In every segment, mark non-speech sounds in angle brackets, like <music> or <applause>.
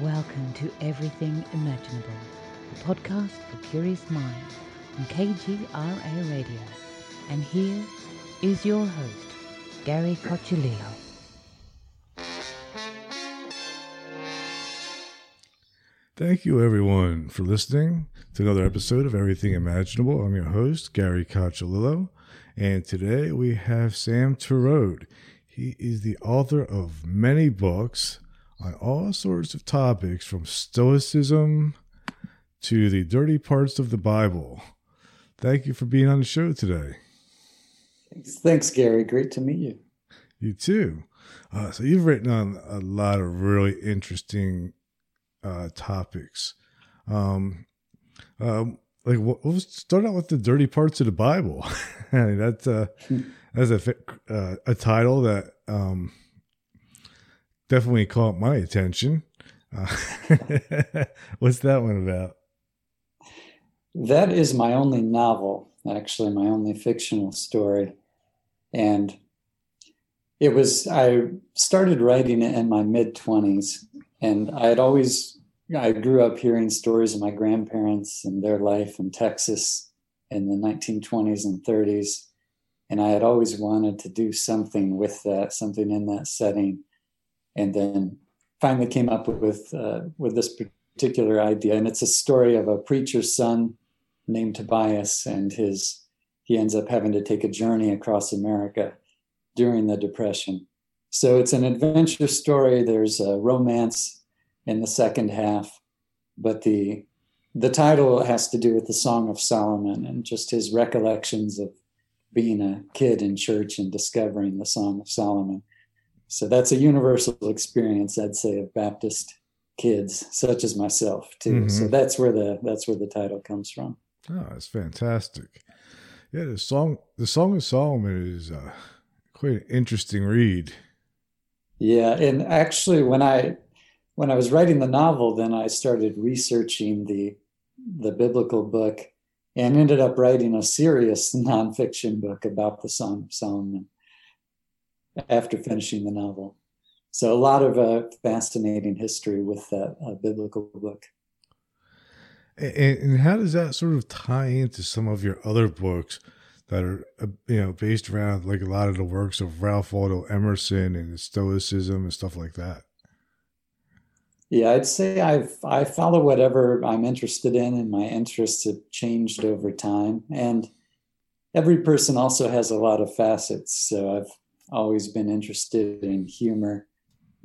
Welcome to Everything Imaginable, the podcast for curious minds on KGRA Radio. And here is your host, Gary Cochilillo. Thank you, everyone, for listening to another episode of Everything Imaginable. I'm your host, Gary Cochilillo, and today we have Sam Torode. He is the author of many books on all sorts of topics from Stoicism to the dirty parts of the Bible. Thank you for being on the show today. Thanks, Thanks Gary. Great to meet you. You too. Uh, so, you've written on a lot of really interesting uh, topics. Um, um, like we'll start out with the dirty parts of the Bible. <laughs> I mean, that's uh, that's a uh, a title that um, definitely caught my attention. Uh, <laughs> what's that one about? That is my only novel, actually, my only fictional story, and it was I started writing it in my mid twenties, and I had always I grew up hearing stories of my grandparents and their life in Texas in the 1920s and 30s. And I had always wanted to do something with that, something in that setting. And then finally came up with, uh, with this particular idea. And it's a story of a preacher's son named Tobias and his, he ends up having to take a journey across America during the Depression. So it's an adventure story. There's a romance in the second half. But the the title has to do with the Song of Solomon and just his recollections of being a kid in church and discovering the Song of Solomon. So that's a universal experience, I'd say, of Baptist kids such as myself too. Mm-hmm. So that's where the that's where the title comes from. Oh, that's fantastic. Yeah, the song the Song of Solomon is uh, quite an interesting read. Yeah, and actually when I when I was writing the novel, then I started researching the the biblical book and ended up writing a serious <laughs> nonfiction book about the Song of Solomon after finishing the novel. So a lot of uh, fascinating history with that uh, biblical book. And, and, how does that sort of tie into some of your other books that are, uh, you know, based around like a lot of the works of Ralph Waldo Emerson and Stoicism and stuff like that? Yeah, I'd say I've I follow whatever I'm interested in, and my interests have changed over time. And every person also has a lot of facets. So I've always been interested in humor.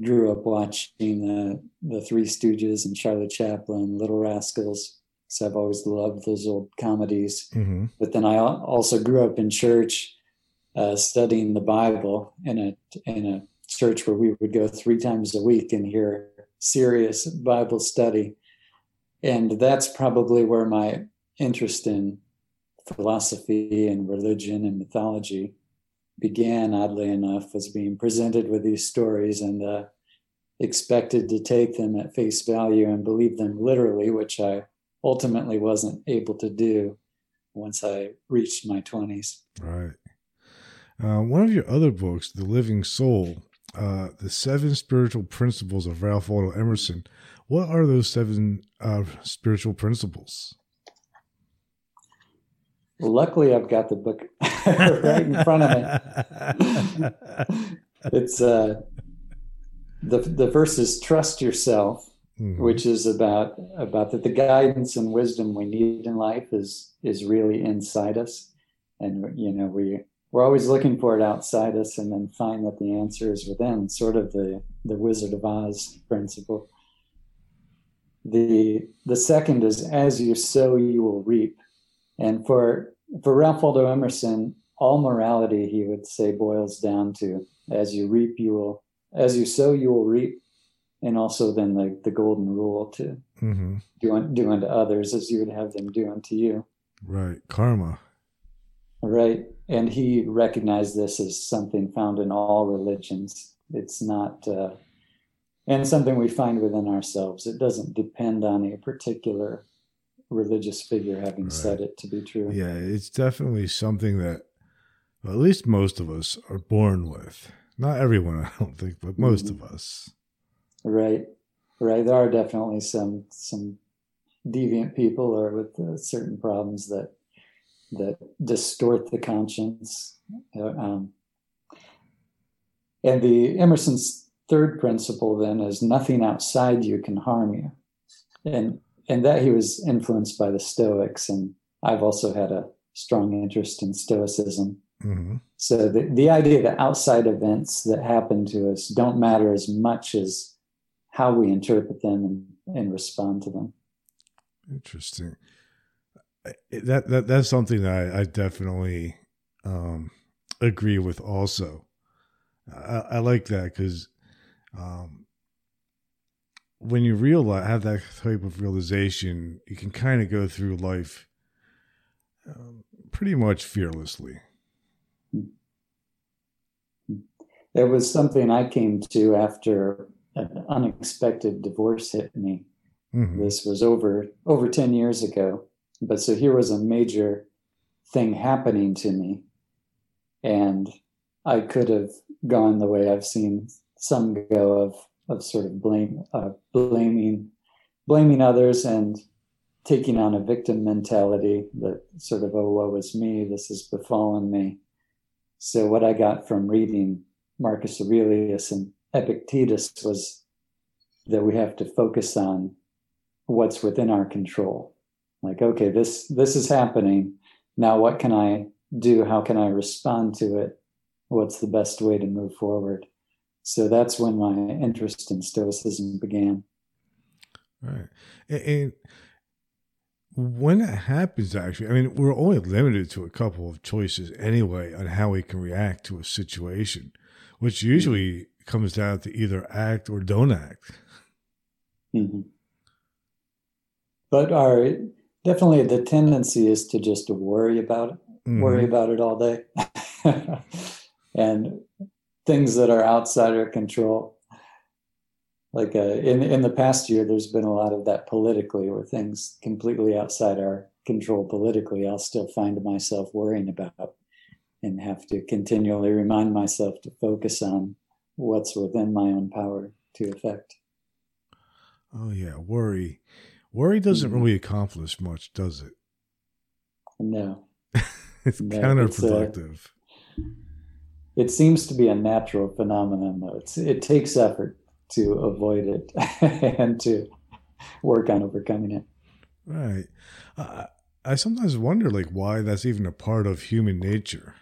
Grew up watching the the Three Stooges and Charlie Chaplin, Little Rascals. So I've always loved those old comedies. Mm-hmm. But then I also grew up in church, uh, studying the Bible in a in a church where we would go three times a week and hear serious Bible study. And that's probably where my interest in philosophy and religion and mythology began, oddly enough, was being presented with these stories and uh, expected to take them at face value and believe them literally, which I ultimately wasn't able to do once I reached my 20s. Right. Uh, one of your other books, The Living Soul, uh, the seven spiritual principles of Ralph Waldo Emerson. What are those seven uh, spiritual principles? Luckily, I've got the book <laughs> right in front of me. <laughs> it's uh, the the verse is trust yourself, mm-hmm. which is about about that the guidance and wisdom we need in life is is really inside us, and you know we we're always looking for it outside us and then find that the answer is within sort of the the wizard of oz principle the the second is as you sow you will reap and for for ralph waldo emerson all morality he would say boils down to as you reap you will as you sow you will reap and also then the, the golden rule to mm-hmm. do, do unto others as you would have them do unto you right karma right and he recognized this as something found in all religions. It's not, uh, and something we find within ourselves. It doesn't depend on a particular religious figure having right. said it to be true. Yeah, it's definitely something that well, at least most of us are born with. Not everyone, <laughs> I don't think, but most mm-hmm. of us. Right. right? There are definitely some some deviant people or with uh, certain problems that that distort the conscience. Uh, um, and the Emerson's third principle then is nothing outside you can harm you, and and that he was influenced by the Stoics, and I've also had a strong interest in Stoicism. Mm-hmm. So the, the idea that outside events that happen to us don't matter as much as how we interpret them and, and respond to them. Interesting. That that that's something that I, I definitely um, agree with. Also, I, I like that because um, when you realize have that type of realization, you can kind of go through life um, pretty much fearlessly. It was something I came to after an unexpected divorce hit me. Mm-hmm. This was over over 10 years ago. But so here was a major thing happening to me. And I could have gone the way I've seen some go of of sort of blame uh, blaming blaming others and taking on a victim mentality that sort of oh woe is me this has befallen me. So what i got from reading marcus aurelius and epictetus was that we have to focus on what's within our control. Like okay this this is happening. Now what can i do? How can i respond to it? What's the best way to move forward so that's when my interest in stoicism began right and when it happens actually i mean we're only limited to a couple of choices anyway on how we can react to a situation which usually comes down to either act or don't act. Mm-hmm. But our definitely the tendency is to just worry about it, mm-hmm. worry about it all day, <laughs> and things that are outside our control. Like uh, in in the past year, there's been a lot of that politically, where things completely outside our control politically, I'll still find myself worrying about, and have to continually remind myself to focus on what's within my own power to affect. Oh yeah, worry. Worry doesn't mm-hmm. really accomplish much, does it? No. <laughs> it's no, counterproductive. It's a, it seems to be a natural phenomenon, though. It's, it takes effort to avoid it <laughs> and to work on overcoming it. Right. Uh, I sometimes wonder, like, why that's even a part of human nature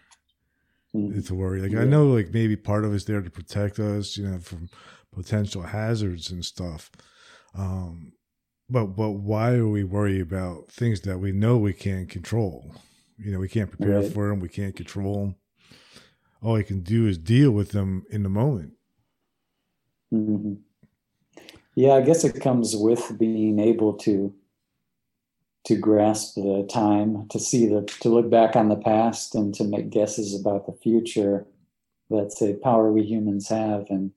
mm-hmm. to worry. Like yeah. I know, like maybe part of it's there to protect us, you know, from potential hazards and stuff. Um, but but why are we worry about things that we know we can't control? You know, we can't prepare right. for them. We can't control them. All we can do is deal with them in the moment. Mm-hmm. Yeah, I guess it comes with being able to to grasp the time, to see the, to look back on the past and to make guesses about the future. That's a power we humans have. And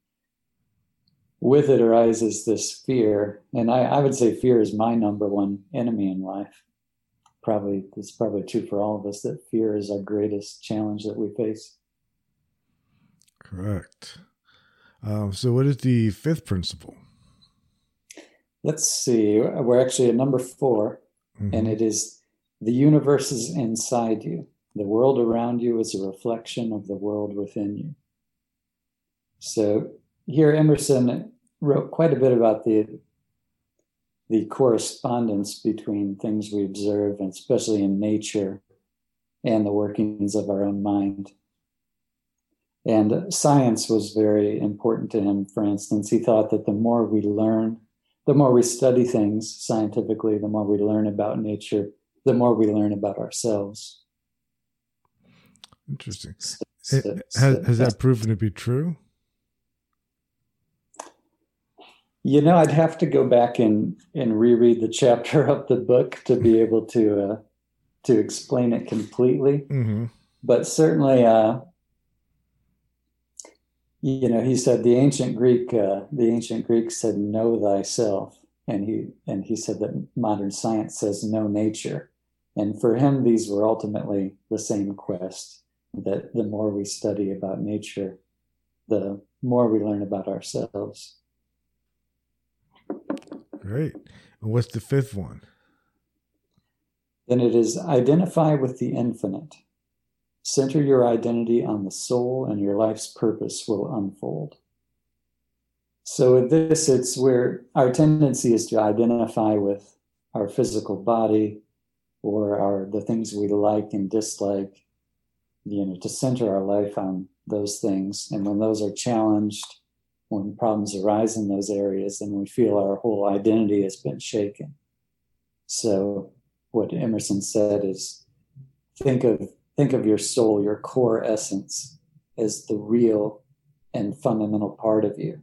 with it arises this fear. And I, I would say fear is my number one enemy in life. Probably, it's probably true for all of us that fear is our greatest challenge that we face. Correct. Um, so, what is the fifth principle? Let's see. We're actually at number four. Mm-hmm. And it is the universe is inside you. The world around you is a reflection of the world within you. So here Emerson wrote quite a bit about the the correspondence between things we observe, and especially in nature, and the workings of our own mind. And science was very important to him. For instance, he thought that the more we learn the more we study things scientifically, the more we learn about nature, the more we learn about ourselves. Interesting. So, has, has that proven to be true? You know, I'd have to go back and, and reread the chapter <laughs> of the book to be able to uh, to explain it completely. Mm-hmm. But certainly, uh, you know he said the ancient greek uh, the ancient greek said know thyself and he and he said that modern science says know nature and for him these were ultimately the same quest that the more we study about nature the more we learn about ourselves Great. And what's the fifth one? Then it is identify with the infinite. Center your identity on the soul, and your life's purpose will unfold. So, with this, it's where our tendency is to identify with our physical body or our the things we like and dislike, you know, to center our life on those things. And when those are challenged, when problems arise in those areas, then we feel our whole identity has been shaken. So, what Emerson said is think of think of your soul, your core essence, as the real and fundamental part of you.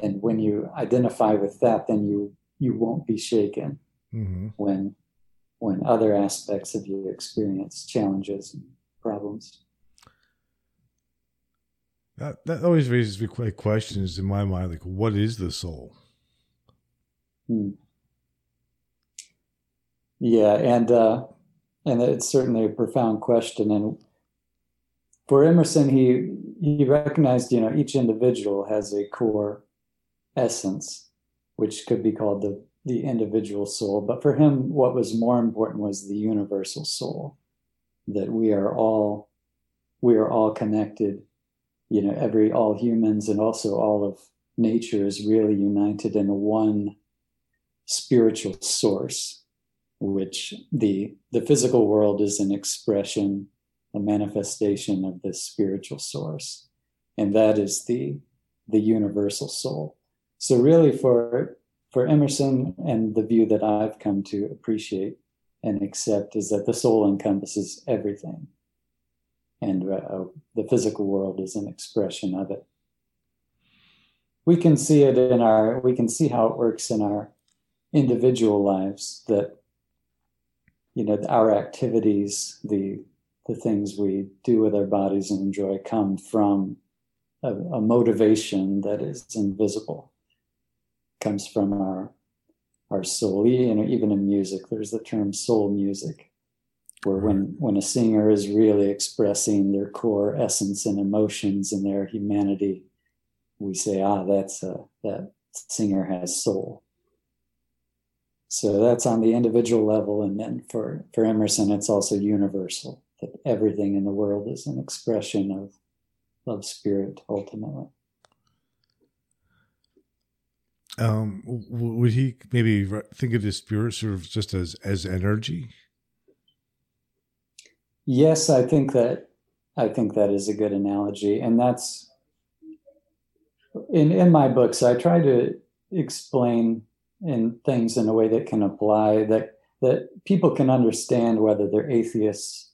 And when you identify with that, then you you won't be shaken mm-hmm. when when other aspects of you experience challenges and problems. That that always raises me quite questions in my mind, like what is the soul? Hmm. Yeah, and uh, and it's certainly a profound question. And for Emerson, he he recognized, you know, each individual has a core essence, which could be called the the individual soul. But for him, what was more important was the universal soul, that we are all we are all connected. You know, every all humans and also all of nature is really united in one spiritual source which the the physical world is an expression a manifestation of this spiritual source. And that is the the universal soul. So really for for emerson and the view that i've come to appreciate and accept is that the soul encompasses everything. And uh, the physical world is an expression of it. We can see it in our we can see how it works in our individual lives that you know our activities the the things we do with our bodies and enjoy come from a, a motivation that is invisible. Comes from our our soul. You know even in music there's the term soul music where when when a singer is really expressing their core essence and emotions and their humanity we say ah that's a that singer has soul so that's on the individual level. And then for, for Emerson, it's also universal, that everything in the world is an expression of, love spirit ultimately. Um, would he maybe think of the spirit sort of just as, as energy? Yes, I think that I think that is a good analogy, and that's in in my books. I try to explain in things in a way that can apply that that people can understand whether they're atheists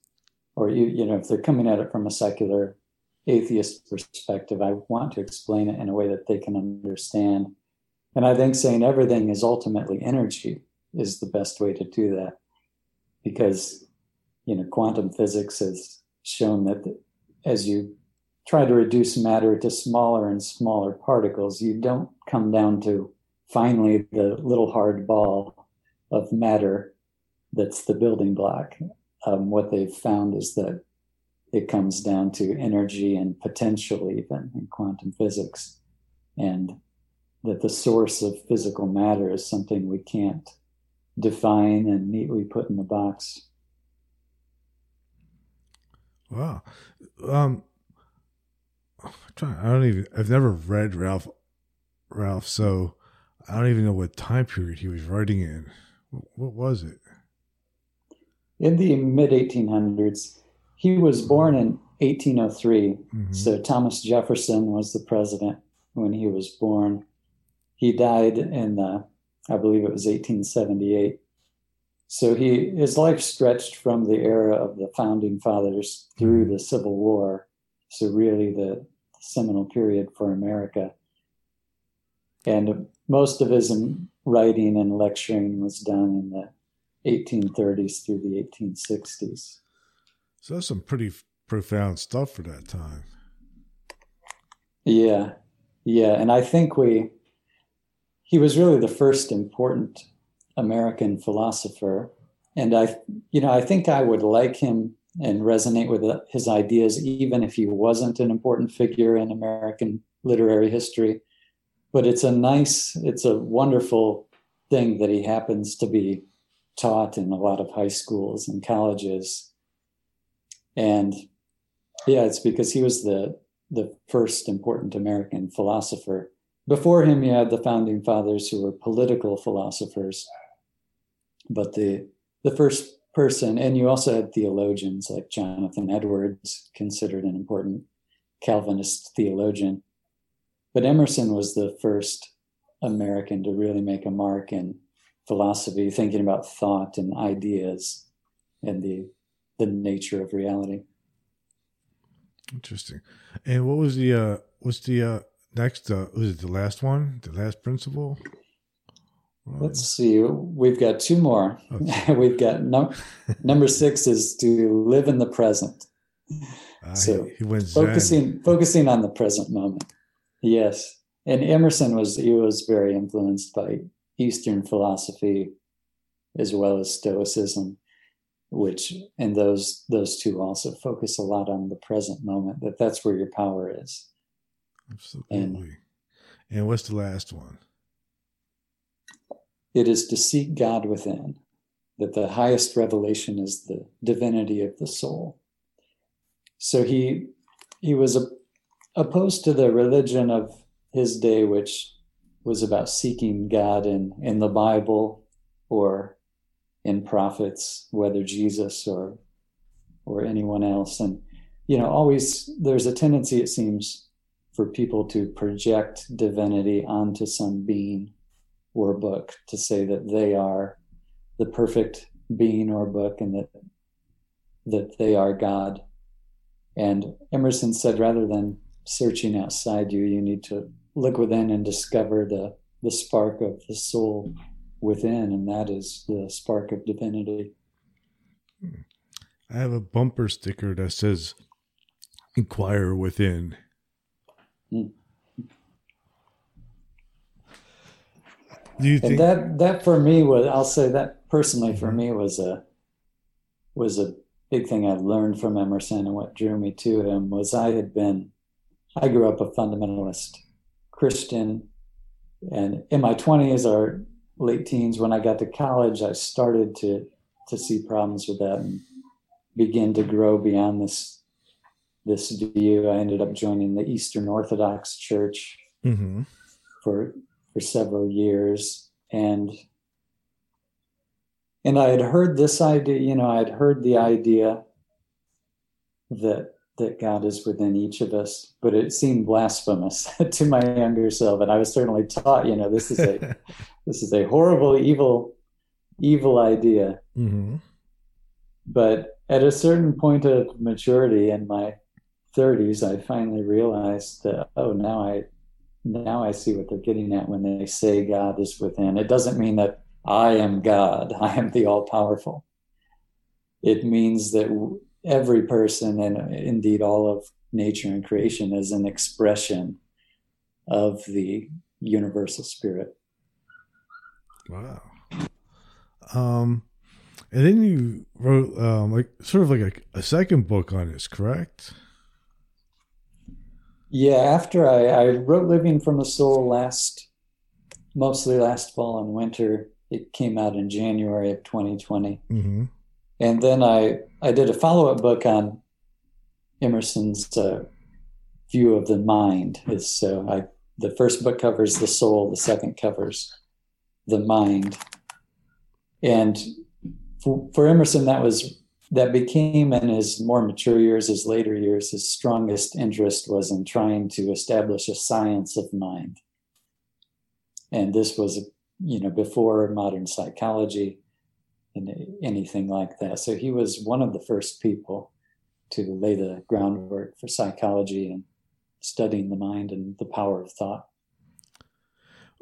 or you you know if they're coming at it from a secular atheist perspective i want to explain it in a way that they can understand. And i think saying everything is ultimately energy is the best way to do that because you know quantum physics has shown that as you try to reduce matter to smaller and smaller particles you don't come down to finally the little hard ball of matter that's the building block. Um, what they've found is that it comes down to energy and potential, even in quantum physics, and that the source of physical matter is something we can't define and neatly put in a box. Wow. Um, I don't even. I've never read Ralph. Ralph. So, I don't even know what time period he was writing in. What was it? In the mid 1800s. He was born in 1803. Mm-hmm. So Thomas Jefferson was the president when he was born. He died in, the, I believe it was 1878. So he his life stretched from the era of the founding fathers through mm-hmm. the Civil War. So really the seminal period for America. And most of his writing and lecturing was done in the 1830s through the 1860s. So that's some pretty profound stuff for that time. Yeah. Yeah. And I think we, he was really the first important American philosopher. And I, you know, I think I would like him and resonate with uh, his ideas, even if he wasn't an important figure in American literary history but it's a nice, it's a wonderful thing that he happens to be taught in a lot of high schools and colleges. And yeah, it's because he was the the first important American philosopher. Before him, you had the founding fathers who were political philosophers, but the the first person, and you also had theologians like Jonathan Edwards, considered an important Calvinist theologian. But Emerson was the first American to really make a mark in philosophy, thinking about thought and ideas and the the nature of reality. Interesting. And what was the uh what's the uh next uh was it the last one? The last principle? Let's see. We've got two more. Okay. <laughs> We've got num- number six is to live in the present. Uh, so he, he focusing zen. focusing on the present moment. Yes, and Emerson was he was very influenced by Eastern philosophy as well as Stoicism, which and those those two also focus a lot on the present moment. That that's where your power is. Absolutely. And, and what's the last one? It is to seek God within. That the highest revelation is the divinity of the soul. So he he was a, opposed to the religion of his day, which was about seeking God in, in the Bible or in prophets, whether Jesus or or anyone else. And you know, always there's a tendency, it seems, for people to project divinity onto some being or book to say that they are the perfect being or book and that that they are God. And Emerson said rather than searching outside you, you need to look within and discover the the spark of the soul within, and that is the spark of divinity. I have a bumper sticker that says "Inquire within." Mm. Do you think and that that for me was? I'll say that personally for mm-hmm. me was a was a big thing I learned from Emerson, and what drew me to him was I had been I grew up a fundamentalist Christian. And in my 20s or late teens, when I got to college, I started to, to see problems with that and begin to grow beyond this, this view. I ended up joining the Eastern Orthodox Church mm-hmm. for, for several years. And and I had heard this idea, you know, I had heard the idea that that God is within each of us, but it seemed blasphemous <laughs> to my younger self. And I was certainly taught, you know, this is a <laughs> this is a horrible, evil, evil idea. Mm-hmm. But at a certain point of maturity in my 30s, I finally realized that oh, now I now I see what they're getting at when they say God is within. It doesn't mean that I am God. <laughs> I am the all powerful. It means that every person and indeed all of nature and creation is an expression of the universal spirit. Wow. Um, and then you wrote um, like sort of like a, a second book on this, correct? Yeah, after I, I wrote Living from the Soul last, mostly last fall and winter. It came out in January of 2020. Mm-hmm. And then I, I did a follow up book on Emerson's uh, view of the mind. So I the first book covers the soul, the second covers the mind, and for, for Emerson that was that became in his more mature years, his later years, his strongest interest was in trying to establish a science of mind. And this was, you know, before modern psychology anything like that. So he was one of the first people to lay the groundwork for psychology and studying the mind and the power of thought.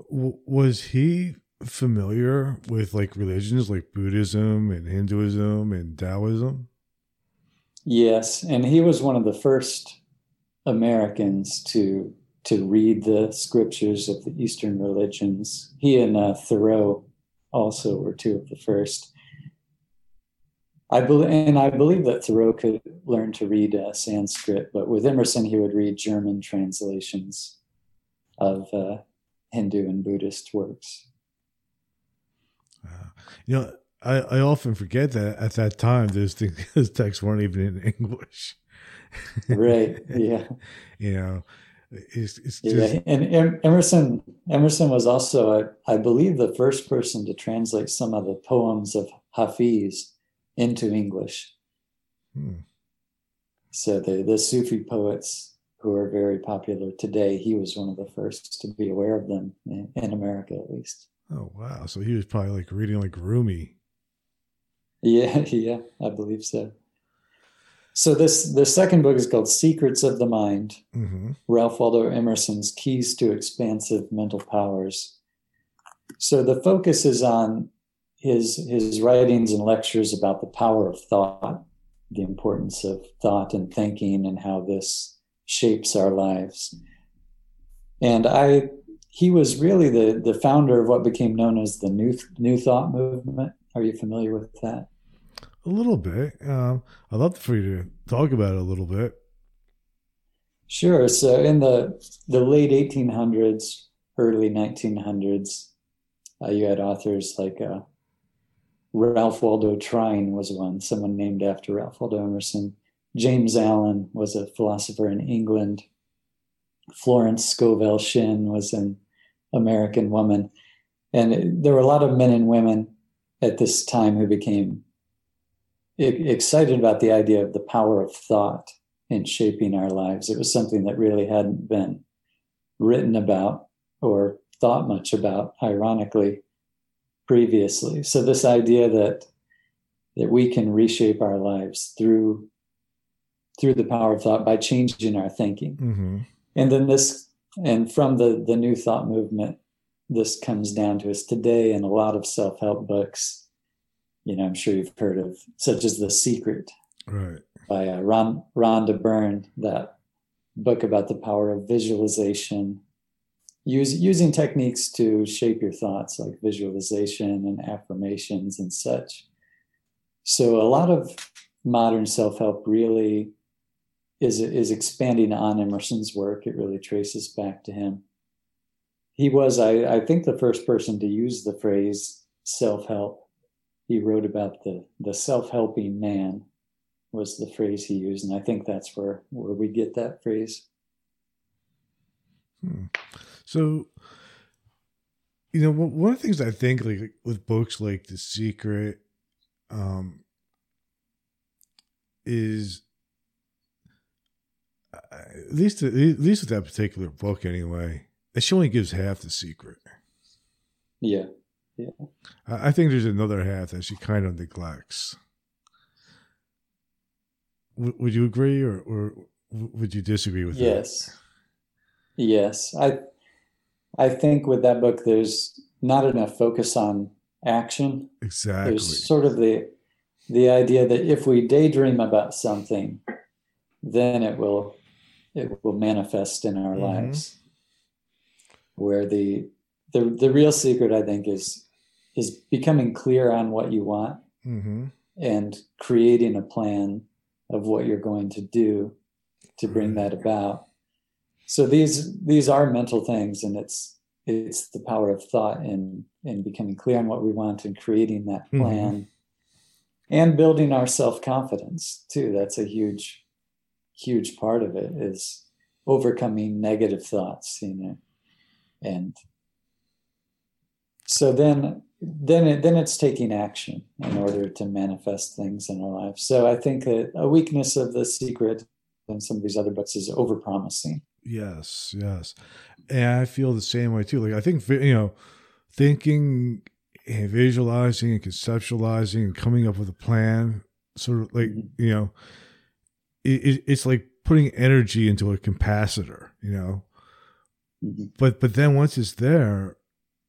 Was he familiar with like religions like Buddhism and Hinduism and Taoism? Yes, and he was one of the first Americans to to read the scriptures of the Eastern religions. He and uh, Thoreau also were two of the first. I believe, and I believe that Thoreau could learn to read uh, Sanskrit, but with Emerson, he would read German translations of uh, Hindu and Buddhist works. Uh, you know, I, I often forget that at that time those things, <laughs> those texts weren't even in English. <laughs> right. Yeah. you know, it's, it's just... yeah. And Emerson Emerson was also, I, I believe, the first person to translate some of the poems of Hafiz into English. Hmm. So the the Sufi poets who are very popular today, he was one of the first to be aware of them in, in America, at least. Oh wow! So he was probably like reading like Rumi. Yeah, <laughs> yeah, I believe so. So this the second book is called Secrets of the Mind. Mm-hmm. Ralph Waldo Emerson's Keys to Expansive Mental Powers. So the focus is on his his writings and lectures about the power of thought, the importance of thought and thinking, and how this shapes our lives. And I he was really the the founder of what became known as the new new thought movement. Are you familiar with that? A little bit. Um, I'd love for you to talk about it a little bit. Sure. So in the the late 1800s, early 1900s, uh, you had authors like uh, Ralph Waldo Trine was one, someone named after Ralph Waldo Emerson. James Allen was a philosopher in England. Florence Scovel Shinn was an American woman. And there were a lot of men and women at this time who became excited about the idea of the power of thought in shaping our lives. It was something that really hadn't been written about or thought much about, ironically, previously. So this idea that that we can reshape our lives through through the power of thought by changing our thinking. Mm-hmm. And then this and from the the new thought movement, this comes down to us today in a lot of self-help books you know, I'm sure you've heard of, such as The Secret, right, by uh, Ron Rhonda Byrne, that book about the power of visualization, use, using techniques to shape your thoughts, like visualization and affirmations and such. So a lot of modern self-help really is is expanding on Emerson's work. It really traces back to him. He was, I, I think, the first person to use the phrase self-help he wrote about the the self-helping man was the phrase he used and i think that's where where we get that phrase hmm. So you know one of the things i think like with books like the secret um is at least at least with that particular book anyway that she only gives half the secret yeah yeah. I think there's another half that she kind of neglects. W- would you agree, or, or would you disagree with yes. that? Yes. Yes. I I think with that book, there's not enough focus on action. Exactly. There's sort of the the idea that if we daydream about something, then it will it will manifest in our mm-hmm. lives. Where the the the real secret, I think, is is becoming clear on what you want mm-hmm. and creating a plan of what you're going to do to bring that about so these these are mental things and it's it's the power of thought and and becoming clear on what we want and creating that mm-hmm. plan mm-hmm. and building our self-confidence too that's a huge huge part of it is overcoming negative thoughts you know and so then then it, then it's taking action in order to manifest things in our life. So I think that a weakness of the secret and some of these other books is overpromising. Yes, yes, and I feel the same way too. Like I think you know, thinking and visualizing and conceptualizing and coming up with a plan, sort of like mm-hmm. you know, it, it's like putting energy into a capacitor. You know, mm-hmm. but but then once it's there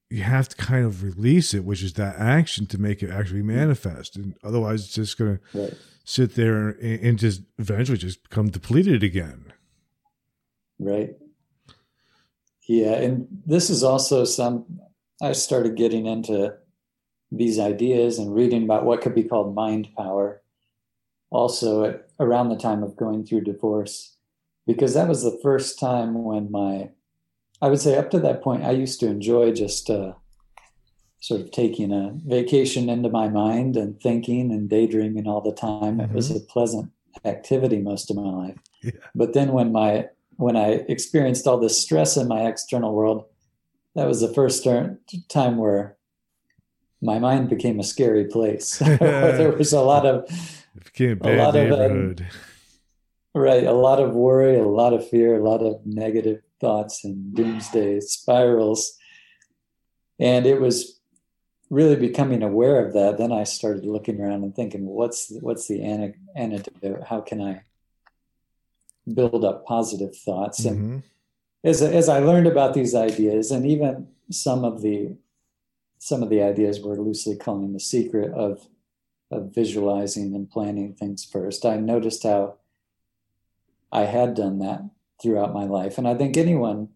you have to kind of release it, which is that action to make it actually manifest. And otherwise, it's just going right. to sit there and, and, just eventually just become depleted again. Right. Yeah. And this is also some, I started getting into these ideas and reading about what could be called mind power also at, around the time of going through divorce, because that was the first time when my I would say up to that point, I used to enjoy just uh, sort of taking a vacation into my mind and thinking and daydreaming all the time. Mm-hmm. It was mm-hmm. a pleasant activity most of my life. <laughs> Yeah. But then when my when I experienced all this stress in my external world, that was the first time where my mind became a scary place. <laughs> <laughs> there was a lot of a a lot. Of, um, right, a lot of worry, a lot of fear, a lot of negative thoughts and doomsday spirals. And it was really becoming aware of that. Then I started looking around and thinking, what's what's the antidote? How can I build up positive thoughts? And mm-hmm. as as I learned about these ideas, and even some of the some of the ideas we're loosely calling the secret of of visualizing and planning things first. I noticed how I had done that throughout my life. And I think anyone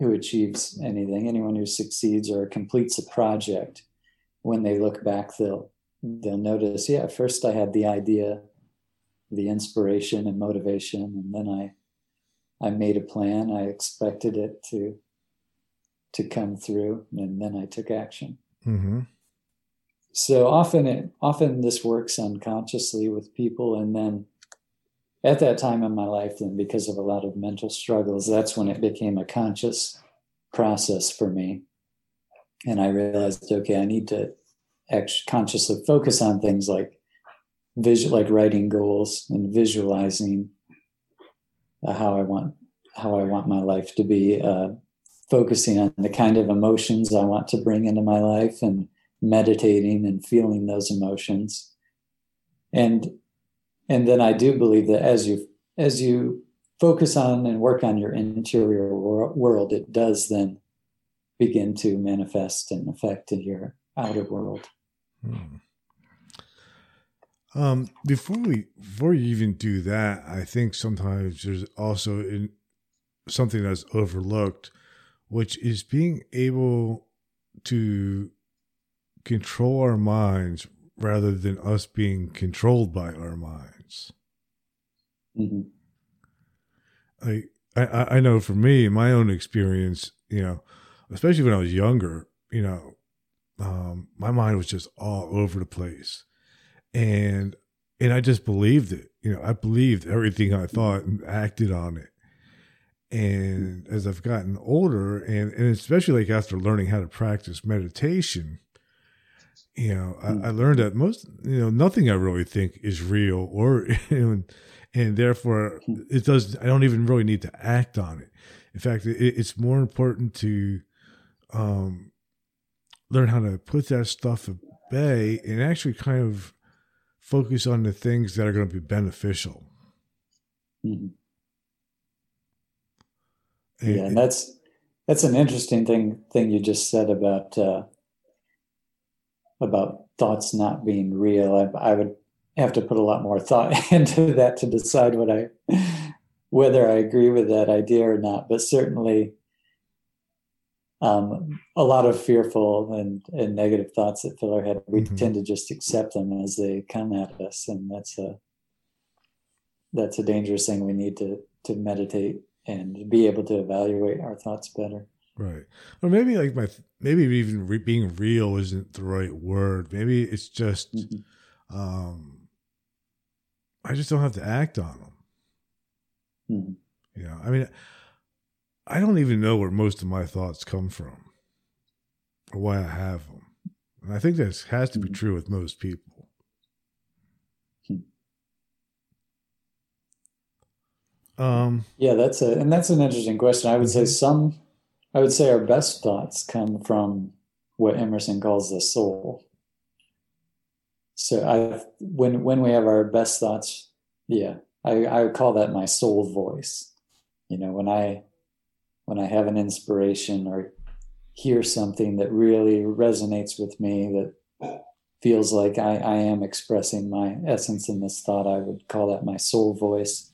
who achieves anything, anyone who succeeds or completes a project, when they look back, they'll they'll notice, yeah, first I had the idea, the inspiration and motivation, and then I I made a plan. I expected it to to come through, and then I took action. Mm-hmm. So often, it often this works unconsciously with people, and then at that time in my life, then because of a lot of mental struggles, that's when it became a conscious process for me. And I realized, okay, I need to actually consciously focus on things like visual, like writing goals and visualizing uh, how I want how I want my life to be, uh, focusing on the kind of emotions I want to bring into my life, and meditating and feeling those emotions. And and then I do believe that as you as you focus on and work on your interior world, it does then begin to manifest and affect in your outer world. Hmm. Um, before we before you even do that, I think sometimes there's also in, something that's overlooked, which is being able to control our minds rather than us being controlled by our minds. Mm-hmm. I, I I know for me, my own experience, you know, especially when I was younger, you know, um, my mind was just all over the place, and and I just believed it. You know, I believed everything I thought and acted on it. And as I've gotten older, and and especially like after learning how to practice meditation, you know, I, hmm. I, learned that most, you know, nothing I really think is real or, <laughs> and, and therefore hmm. it does, I don't even really need to act on it. In fact, it, it's more important to, um, learn how to put that stuff at bay and actually kind of focus on the things that are going to be beneficial. Mm-hmm. And, yeah, and that's that's an interesting thing thing you just said about uh, about thoughts not being real. I, I, would have to put a lot more thought <laughs> into that to decide what I whether I agree with that idea or not. But certainly, um, a lot of fearful and, and negative thoughts that fill our head, we mm-hmm. tend to just accept them as they come at us, and that's a that's a dangerous thing. We need to to meditate and be able to evaluate our thoughts better. Right. Or maybe like my, maybe even re- being real isn't the right word. Maybe it's just, mm-hmm. um, I just don't have to act on them. Mm-hmm. You know, I mean, I don't even know where most of my thoughts come from or why I have them. And I think that has to be mm-hmm. true with most people. Hmm. Um, yeah, that's a, and that's an interesting question. I would say mm-hmm. some I would say our best thoughts come from what Emerson calls the soul. So I, when when we have our best thoughts, yeah, I, I would call that my soul voice. You know, when I when I have an inspiration or hear something that really resonates with me, that feels like I, I am expressing my essence in this thought, I would call that my soul voice.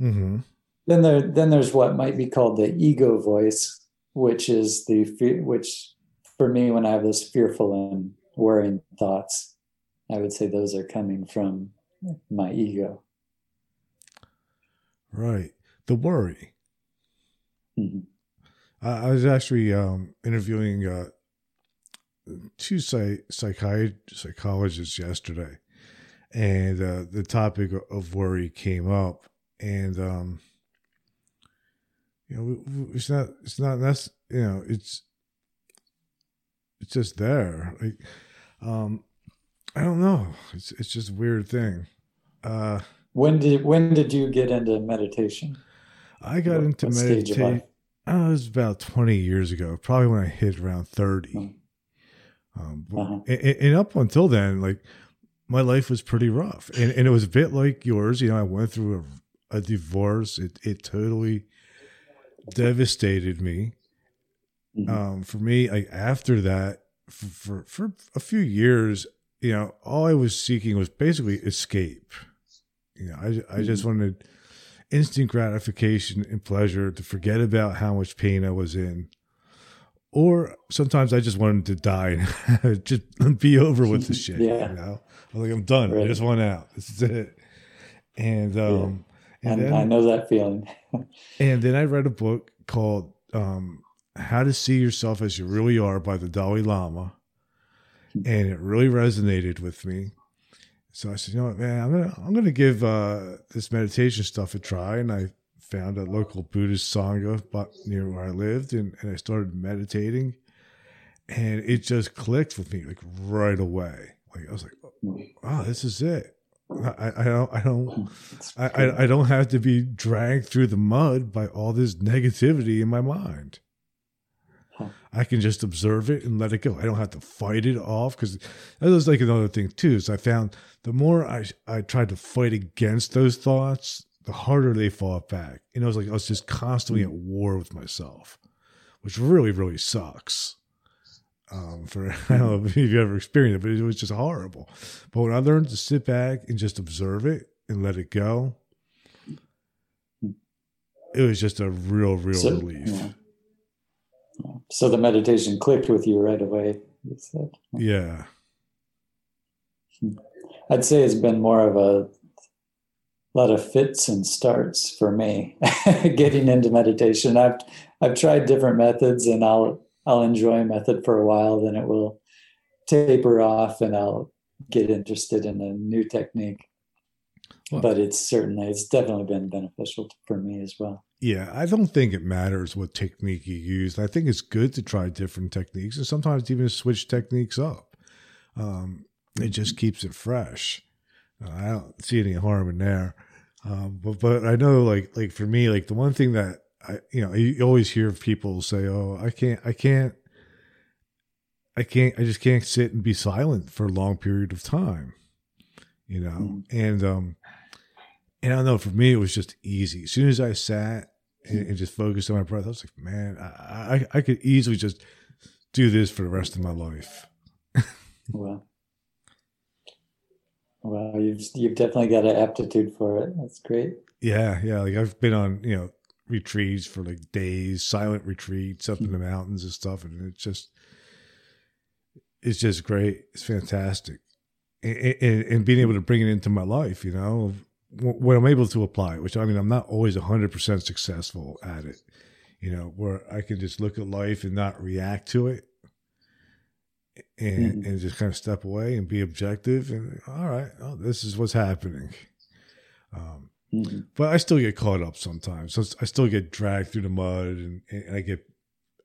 Mm-hmm. Then there, then there's what might be called the ego voice, which is the fear, which for me, when I have those fearful and worrying thoughts, I would say those are coming from my ego. Right. The worry. Mm-hmm. I was actually um, interviewing uh, two psych- psychiat- psychologists yesterday, and uh, the topic of worry came up, and um, you know, it's not, it's not, that's, you know, it's, it's just there. Like, um, I don't know. It's, it's just a weird thing. Uh, when did, when did you get into meditation? I got What- into what stage of meditation. Oh, it was about 20 years ago, probably when I hit around 30. Mm. Um, Uh-huh. and, and up until then, like my life was pretty rough. And, and it was a bit like yours. You know, I went through a, a divorce. It, it totally devastated me. Mhm. Um, for me, like after that, for, for, for a few years, you know, all I was seeking was basically escape. You know, I, I just wanted instant gratification and pleasure to forget about how much pain I was in. Or sometimes I just wanted to die and <laughs> just be over with the <laughs> shit. Yeah. You know, I'm like, I'm done. I just want out. This is it. And, um, and and then, I know that feeling. <laughs> and then I read a book called um, How to See Yourself as You Really Are by the Dalai Lama. And it really resonated with me. So I said, you know what, man, I'm gonna I'm gonna give uh, this meditation stuff a try. And I found a local Buddhist sangha but near where I lived, and, and I started meditating, and it just clicked with me like right away. Like I was like, oh, this is it. I, I don't I don't It's I, cool. I, I don't have to be dragged through the mud by all this negativity in my mind. I can just observe it and let it go. I don't have to fight it off because that was like another thing too. Is I found the more I I tried to fight against those thoughts, the harder they fought back. And it was like I was just constantly at war with myself, which really really sucks. Um, for <laughs> I don't know if you've ever experienced it, but it was just horrible. But when I learned to sit back and just observe it and let it go, it was just a real, real So- relief. yeah. So the meditation clicked with you right away. you said. Yeah. Hmm. I'd say it's been more of a lot of fits and starts for me <laughs> getting into meditation. I've I've tried different methods and I'll I'll enjoy a method for a while, then it will taper off and I'll get interested in a new technique. Well- but it's certainly it's definitely been beneficial for me as well. Yeah. I don't think it matters what technique you use. I think it's good to try different techniques and sometimes even switch techniques up. Um, it just keeps it fresh. Uh, I don't see any harm in there. Um, but, but I know like, like for me, like the one thing that I, you know, you always hear people say, Oh, I can't, I can't, I can't, I just can't sit and be silent for a long period of time, you know? Mhm. And, um, and I don't know, for me, it was just easy. As soon as I sat and, and just focused on my breath, I was like, man, I, I, I could easily just do this for the rest of my life. <laughs> Well, well, you've you've definitely got an aptitude for it. That's great. Yeah. Yeah. Like I've been on, you know, retreats for like days, silent retreats up in the mm-hmm. mountains and stuff. And it's just, it's just great. It's fantastic. And, and, and being able to bring it into my life, you know, when I'm able to apply it, which I mean, I'm not always 100% successful at it, you know, where I can just look at life and not react to it and, Mhm. and just kind of step away and be objective and all right, oh, this is what's happening. Um, Mhm. but I still get caught up sometimes. So I still get dragged through the mud and, and I get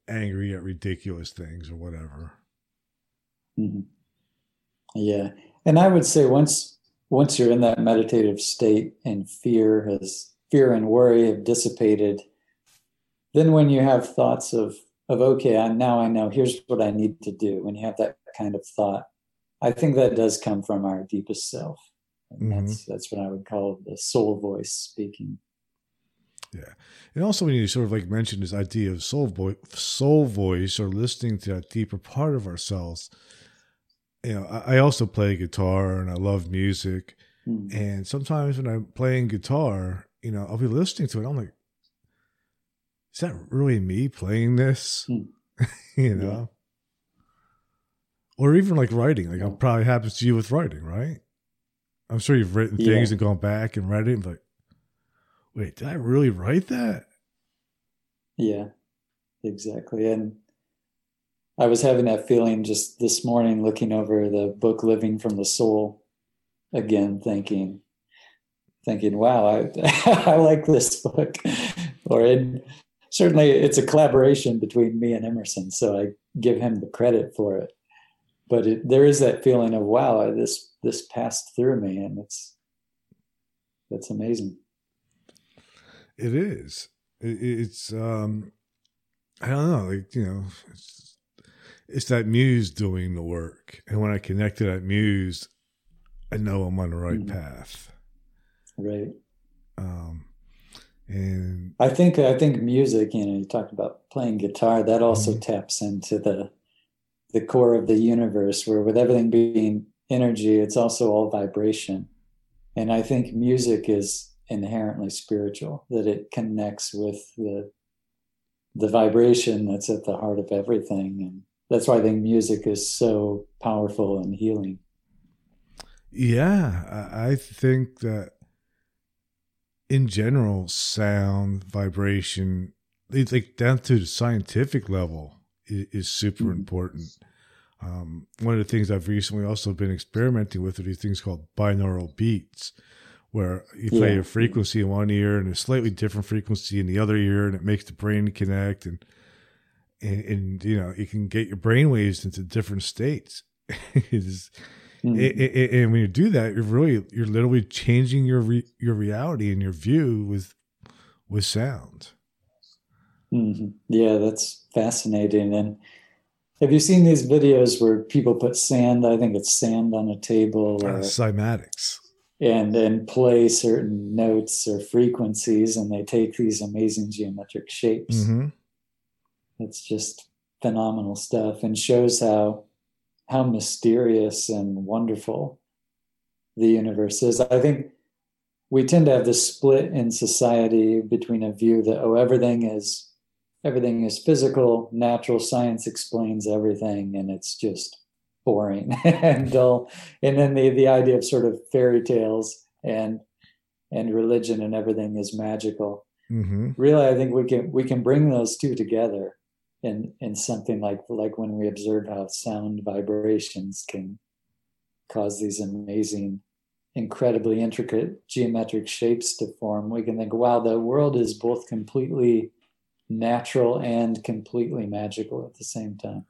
angry at ridiculous things or whatever. Mhm. Yeah, and I would say once once you're in that meditative state and fear has fear and worry have dissipated, then when you have thoughts of of okay, I, now I know here's what I need to do. When you have that kind of thought, I think that does come from our deepest self. And Mhm. That's that's what I would call the soul voice speaking. Yeah and also, when you sort of like mentioned this idea of soul, vo- soul voice or listening to that deeper part of ourselves, you know, I, I also play guitar and I love music. Mm. And sometimes when I'm playing guitar, you know, I'll be listening to it. I'm like, is that really me playing this? Hmm. <laughs> you know? Or even like writing. Like, Yeah. it probably happens to you with writing, right? I'm sure you've written Yeah. things and gone back and read it and like, wait, did I really write that? Yeah, exactly. And I was having that feeling just this morning, looking over the book "Living from the Soul" again, thinking, thinking, "Wow, I <laughs> I like this book," or it, certainly it's a collaboration between me and Emerson, so I give him the credit for it. But it, there is that feeling of, "Wow, this this passed through me," and it's that's amazing. It is. It, it's um, I don't know, like you know, it's, it's that muse doing the work, and when I connect to that muse, I know I'm on the right mm path. Right. Um, and I think I think music. You know, you talked about playing guitar. That also mm-hmm. taps into the the core of the universe, where with everything being energy, it's also all vibration. And I think music is inherently spiritual. That it connects with the the vibration that's at the heart of everything, and that's why I think music is so powerful and healing. Yeah, I think that in general, sound, vibration, like down to the scientific level, is, is super mm-hmm. important. Um, one of the things I've recently also been experimenting with are these things called binaural beats, where you play yeah. a frequency in one ear and a slightly different frequency in the other ear, and it makes the brain connect, and and, and you know you can get your brain waves into different states. <laughs> it's, Mm-hmm. And when you do that, you're really you're literally changing your re, your reality and your view with with sound. Mm-hmm. Yeah, that's fascinating. And have you seen these videos where people put sand? I think it's sand on a table uh, or uh, cymatics, and and play certain notes or frequencies, and they take these amazing geometric shapes. Mm-hmm. It's just phenomenal stuff, and shows how how mysterious and wonderful the universe is. I think we tend to have this split in society between a view that oh everything is everything is physical, natural science explains everything, and it's just boring <laughs> and dull. And then the the idea of sort of fairy tales and and religion and everything is magical. Mm-hmm. Really, I think we can we can bring those two together in in something like like when we observe how sound vibrations can cause these amazing incredibly intricate geometric shapes to form we can think wow the world is both completely natural and completely magical at the same time.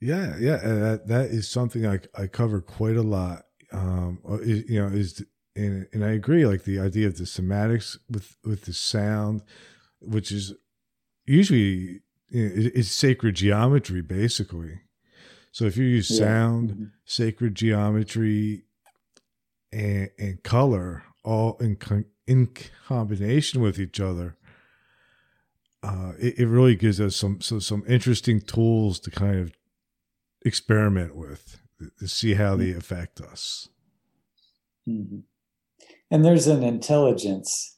Yeah yeah that that is something i i cover quite a lot um you know is and, and i agree like the idea of the cymatics with with the sound which is usually it's sacred geometry basically so if you use yeah. sound mm-hmm. sacred geometry and, and color all in in combination with each other uh, it, it really gives us some so some interesting tools to kind of experiment with to see how they mm-hmm. affect us mm-hmm. and there's an intelligence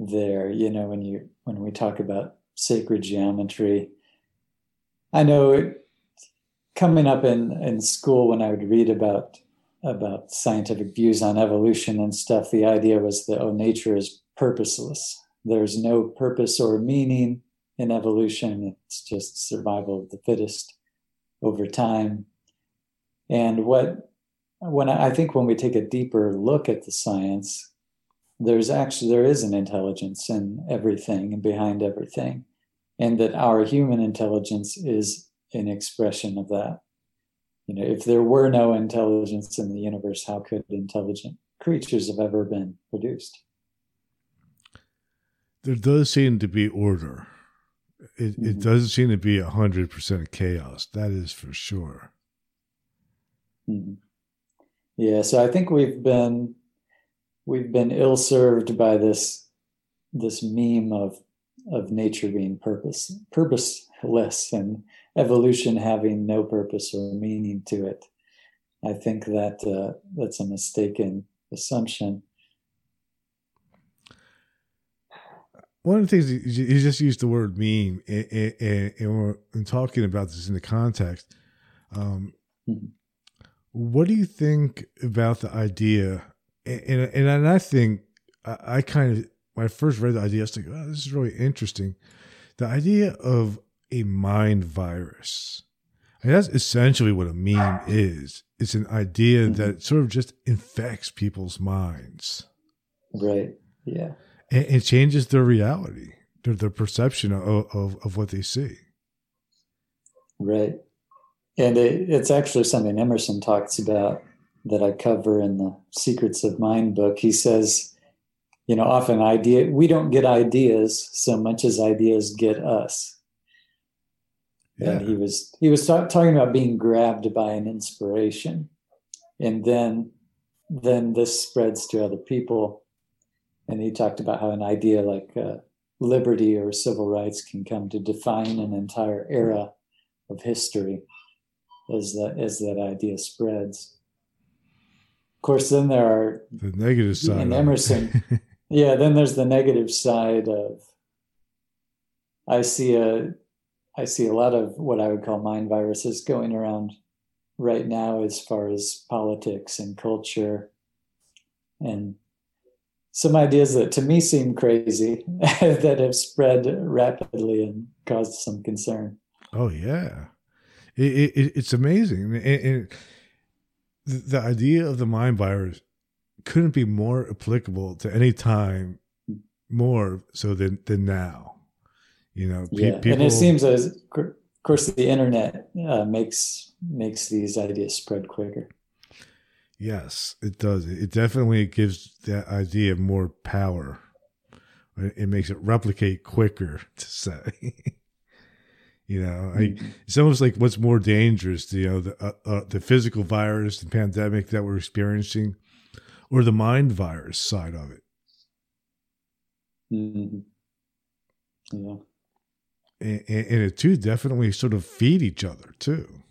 there you know when you when we talk about sacred geometry. I know coming up in, in school when I would read about about scientific views on evolution and stuff, the idea was that oh, nature is purposeless. There's no purpose or meaning in evolution. It's just survival of the fittest over time. And what when I, I think when we take a deeper look at the science, there's actually there is an intelligence in everything and behind everything and that our human intelligence is an expression of that. You know, if there were no intelligence in the universe, how could intelligent creatures have ever been produced? There does seem to be order. It, mm-hmm. it doesn't seem to be 100% chaos. That is for sure. Mm-hmm. Yeah, so I think we've been we've been ill served by this this meme of of nature being purpose purposeless and evolution having no purpose or meaning to it. I think that uh, that's a mistaken assumption. One of the things you just used the word meme, and, and, and we're talking about this in the context. Um, mm-hmm. What do you think about the idea? And, and, and I think I, I kind of when I first read the idea, I was like, oh, this is really interesting. The idea of a mind virus. And that's essentially what a meme is. It's an idea mm-hmm. that sort of just infects people's minds. Right. Yeah. And it changes their reality, their, their perception of, of, of what they see. Right. And it, it's actually something Emerson talks about that I cover in the Secrets of Mind book. He says, you know, often idea we don't get ideas so much as ideas get us. Yeah. And he was he was talk, talking about being grabbed by an inspiration, and then then this spreads to other people. And he talked about how an idea like uh, liberty or civil rights can come to define an entire era of history as that as that idea spreads. Of course, then there are the negative side. And Emerson, <laughs> yeah. Then there's the negative side of. I see a, I see a lot of what I would call mind viruses going around right now, as far as politics and culture, and some ideas that to me seem crazy <laughs> that have spread rapidly and caused some concern. Oh yeah, it, it, it's amazing. It, the idea of the mind virus couldn't be more applicable to any time more so than than now. You know, pe- yeah. people, and it seems as of course the internet uh, makes makes these ideas spread quicker. Yes, it does. It definitely gives that idea more power. It makes it replicate quicker to say. <laughs> You know, I, mm-hmm. it's almost like what's more dangerous, you know, the uh, uh, the physical virus, the pandemic that we're experiencing, or the mind virus side of it. Mm-hmm. Yeah, and, and, and the two definitely sort of feed each other too.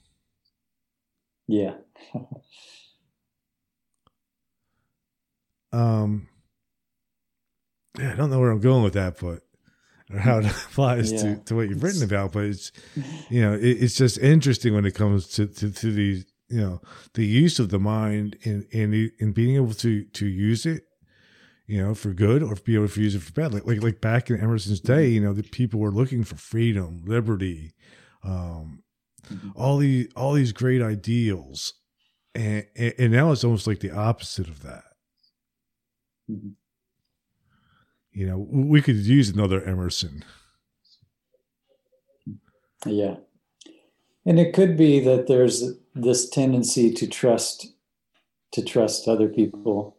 Yeah. <laughs> um. Yeah, I don't know where I'm going with that, but or how it <laughs> applies yeah. to, to what you've written about. But it's you know it, it's just interesting when it comes to, to to these you know the use of the mind and and and being able to to use it you know for good or be able to use it for bad like like, like back in emerson's day you know the people were looking for freedom liberty um mm-hmm. all these all these great ideals and and now it's almost like the opposite of that mm-hmm you know, we could use another Emerson. Yeah. And it could be that there's this tendency to trust to trust other people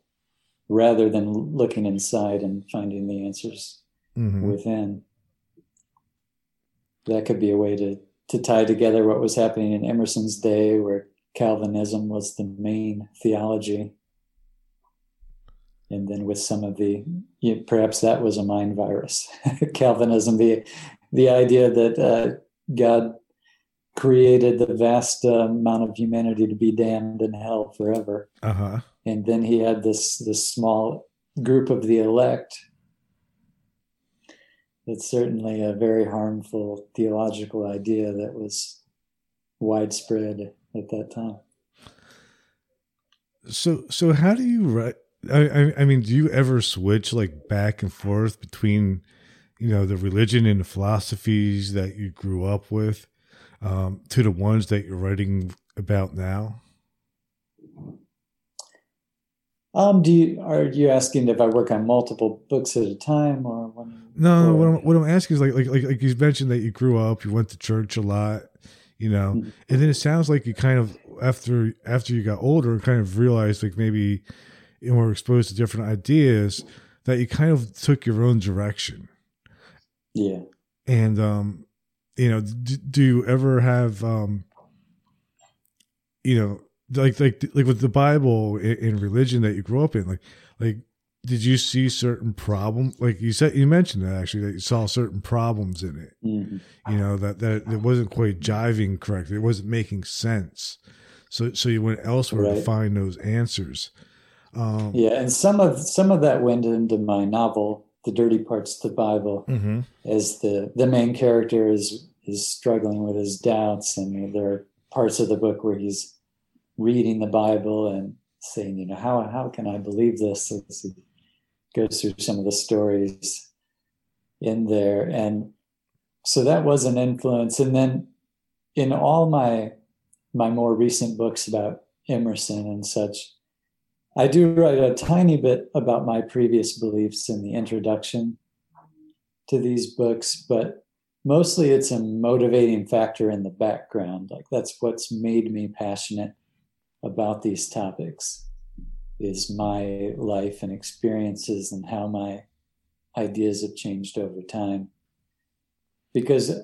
rather than looking inside and finding the answers mm-hmm. within. That could be a way to to tie together what was happening in Emerson's day where Calvinism was the main theology and then with some of the you know, perhaps that was a mind virus. <laughs> Calvinism the the idea that uh, god created the vast uh, amount of humanity to be damned in hell forever. Uh-huh. and then he had this this small group of the elect it's certainly a very harmful theological idea that was widespread at that time. So so how do you write I, I mean, do you ever switch like back and forth between, you know, the religion and the philosophies that you grew up with, um, to the ones that you're writing about now? Um, do you are you asking if I work on multiple books at a time, or when? No, or, what, I'm, what I'm asking is like, like like like you mentioned that you grew up, you went to church a lot, you know, mm-hmm. and then it sounds like you kind of after after you got older, kind of realized like maybe and were exposed to different ideas that you kind of took your own direction. Yeah. And, um, you know, do, do you ever have, um, you know, like, like, like with the Bible and religion that you grew up in, like, like, did you see certain problem like you said you mentioned that actually that you saw certain problems in it mm-hmm. you know that that it wasn't quite jiving correctly it wasn't making sense so so you went elsewhere right. to find those answers um, yeah, and some of some of that went into my novel, "The Dirty Parts of the Bible," mm-hmm. as the the main character is is struggling with his doubts, and there are parts of the book where he's reading the Bible and saying, you know, how how can I believe this? As he goes through some of the stories in there, and so that was an influence. And then in all my my more recent books about Emerson and such, I do write a tiny bit about my previous beliefs in the introduction to these books, but mostly it's a motivating factor in the background. Like that's what's made me passionate about these topics is my life and experiences and how my ideas have changed over time. Because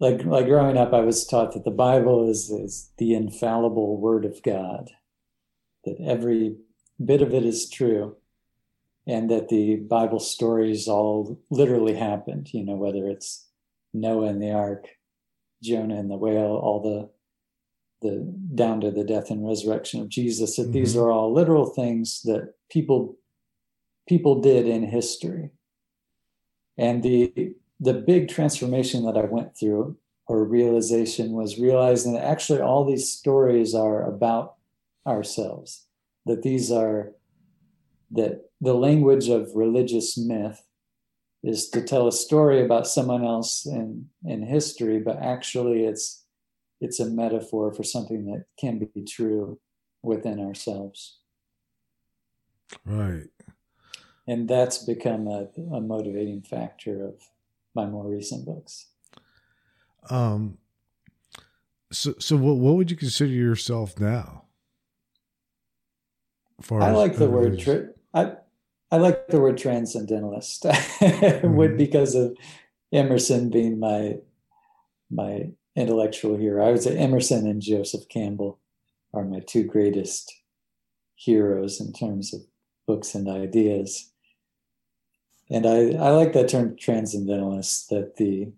like like growing up, I was taught that the Bible is, is the infallible word of God, that every bit of it is true, and that the Bible stories all literally happened, you know, whether it's Noah and the ark, Jonah and the whale, all the the down to the death and resurrection of Jesus, that mm-hmm. these are all literal things that people people did in history. And the the big transformation that I went through or realization was realizing that actually all these stories are about ourselves, that these are that the language of religious myth is to tell a story about someone else in, in history, but actually it's it's a metaphor for something that can be true within ourselves. Right. And that's become a, a motivating factor of my more recent books. Um so so what what would you consider yourself now? I like the word tri- I I like the word transcendentalist <laughs> mm-hmm. because of Emerson being my my intellectual hero. I would say Emerson and Joseph Campbell are my two greatest heroes in terms of books and ideas. And I, I like that term transcendentalist, that the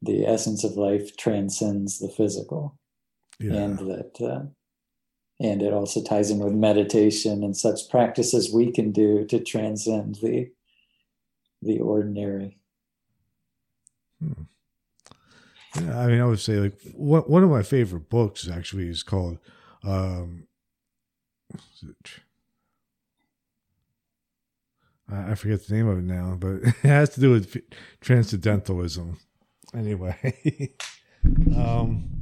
the essence of life transcends the physical. Yeah. And that uh, and it also ties in with meditation and such practices we can do to transcend the the ordinary. Hmm. Yeah, I mean, I would say like one of my favorite books actually is called. Um, I forget the name of it now, but <laughs> it has to do with transcendentalism. Anyway, <laughs> um,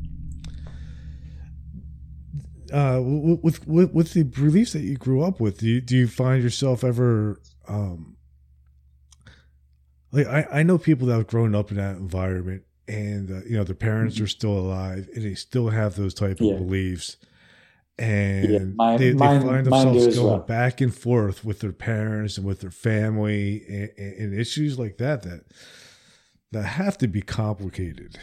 uh, with, with with the beliefs that you grew up with, do you, do you find yourself ever um, like I, I know people that have grown up in that environment and uh, you know their parents mm-hmm. are still alive and they still have those type of beliefs and yeah, they, they mine, find themselves going well. back and forth with their parents and with their family and, and, issues like that that that have to be complicated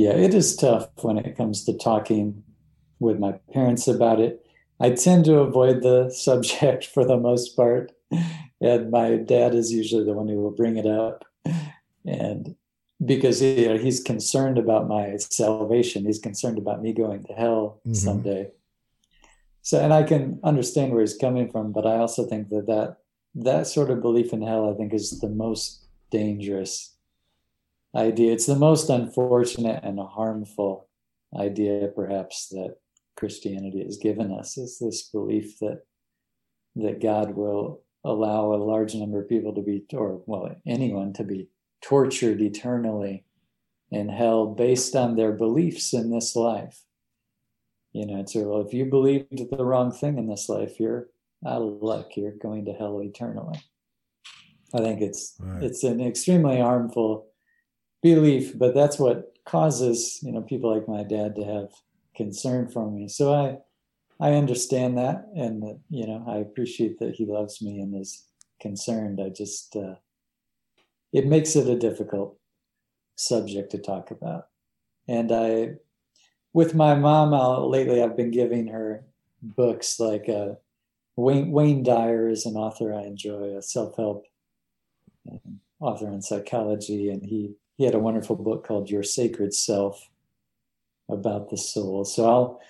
yeah it is tough when it comes to talking with my parents about it. I tend to avoid the <laughs> subject for the most part and my dad is usually the one who will bring it up. And because you know, he's concerned about my salvation he's concerned about me going to hell mm-hmm. someday. So and i can understand where he's coming from but i also think that that that sort of belief in hell i think is the most dangerous idea it's the most unfortunate and harmful idea perhaps that christianity has given us is this belief that that god will allow a large number of people to be or well anyone to be tortured eternally in hell based on their beliefs in this life. You know, so well, if you believed the wrong thing in this life, you're out of luck. You're going to hell eternally. I think it's right. it's an extremely harmful belief, but that's what causes you know people like my dad to have concern for me. So I I understand that, and that, you know I appreciate that he loves me and is concerned. I just uh, it makes it a difficult subject to talk about. And I, with my mom, I'll, lately I've been giving her books like uh, Wayne, Wayne Dyer is an author I enjoy, a self-help um, author in psychology, and he he had a wonderful book called Your Sacred Self about the soul. So I'll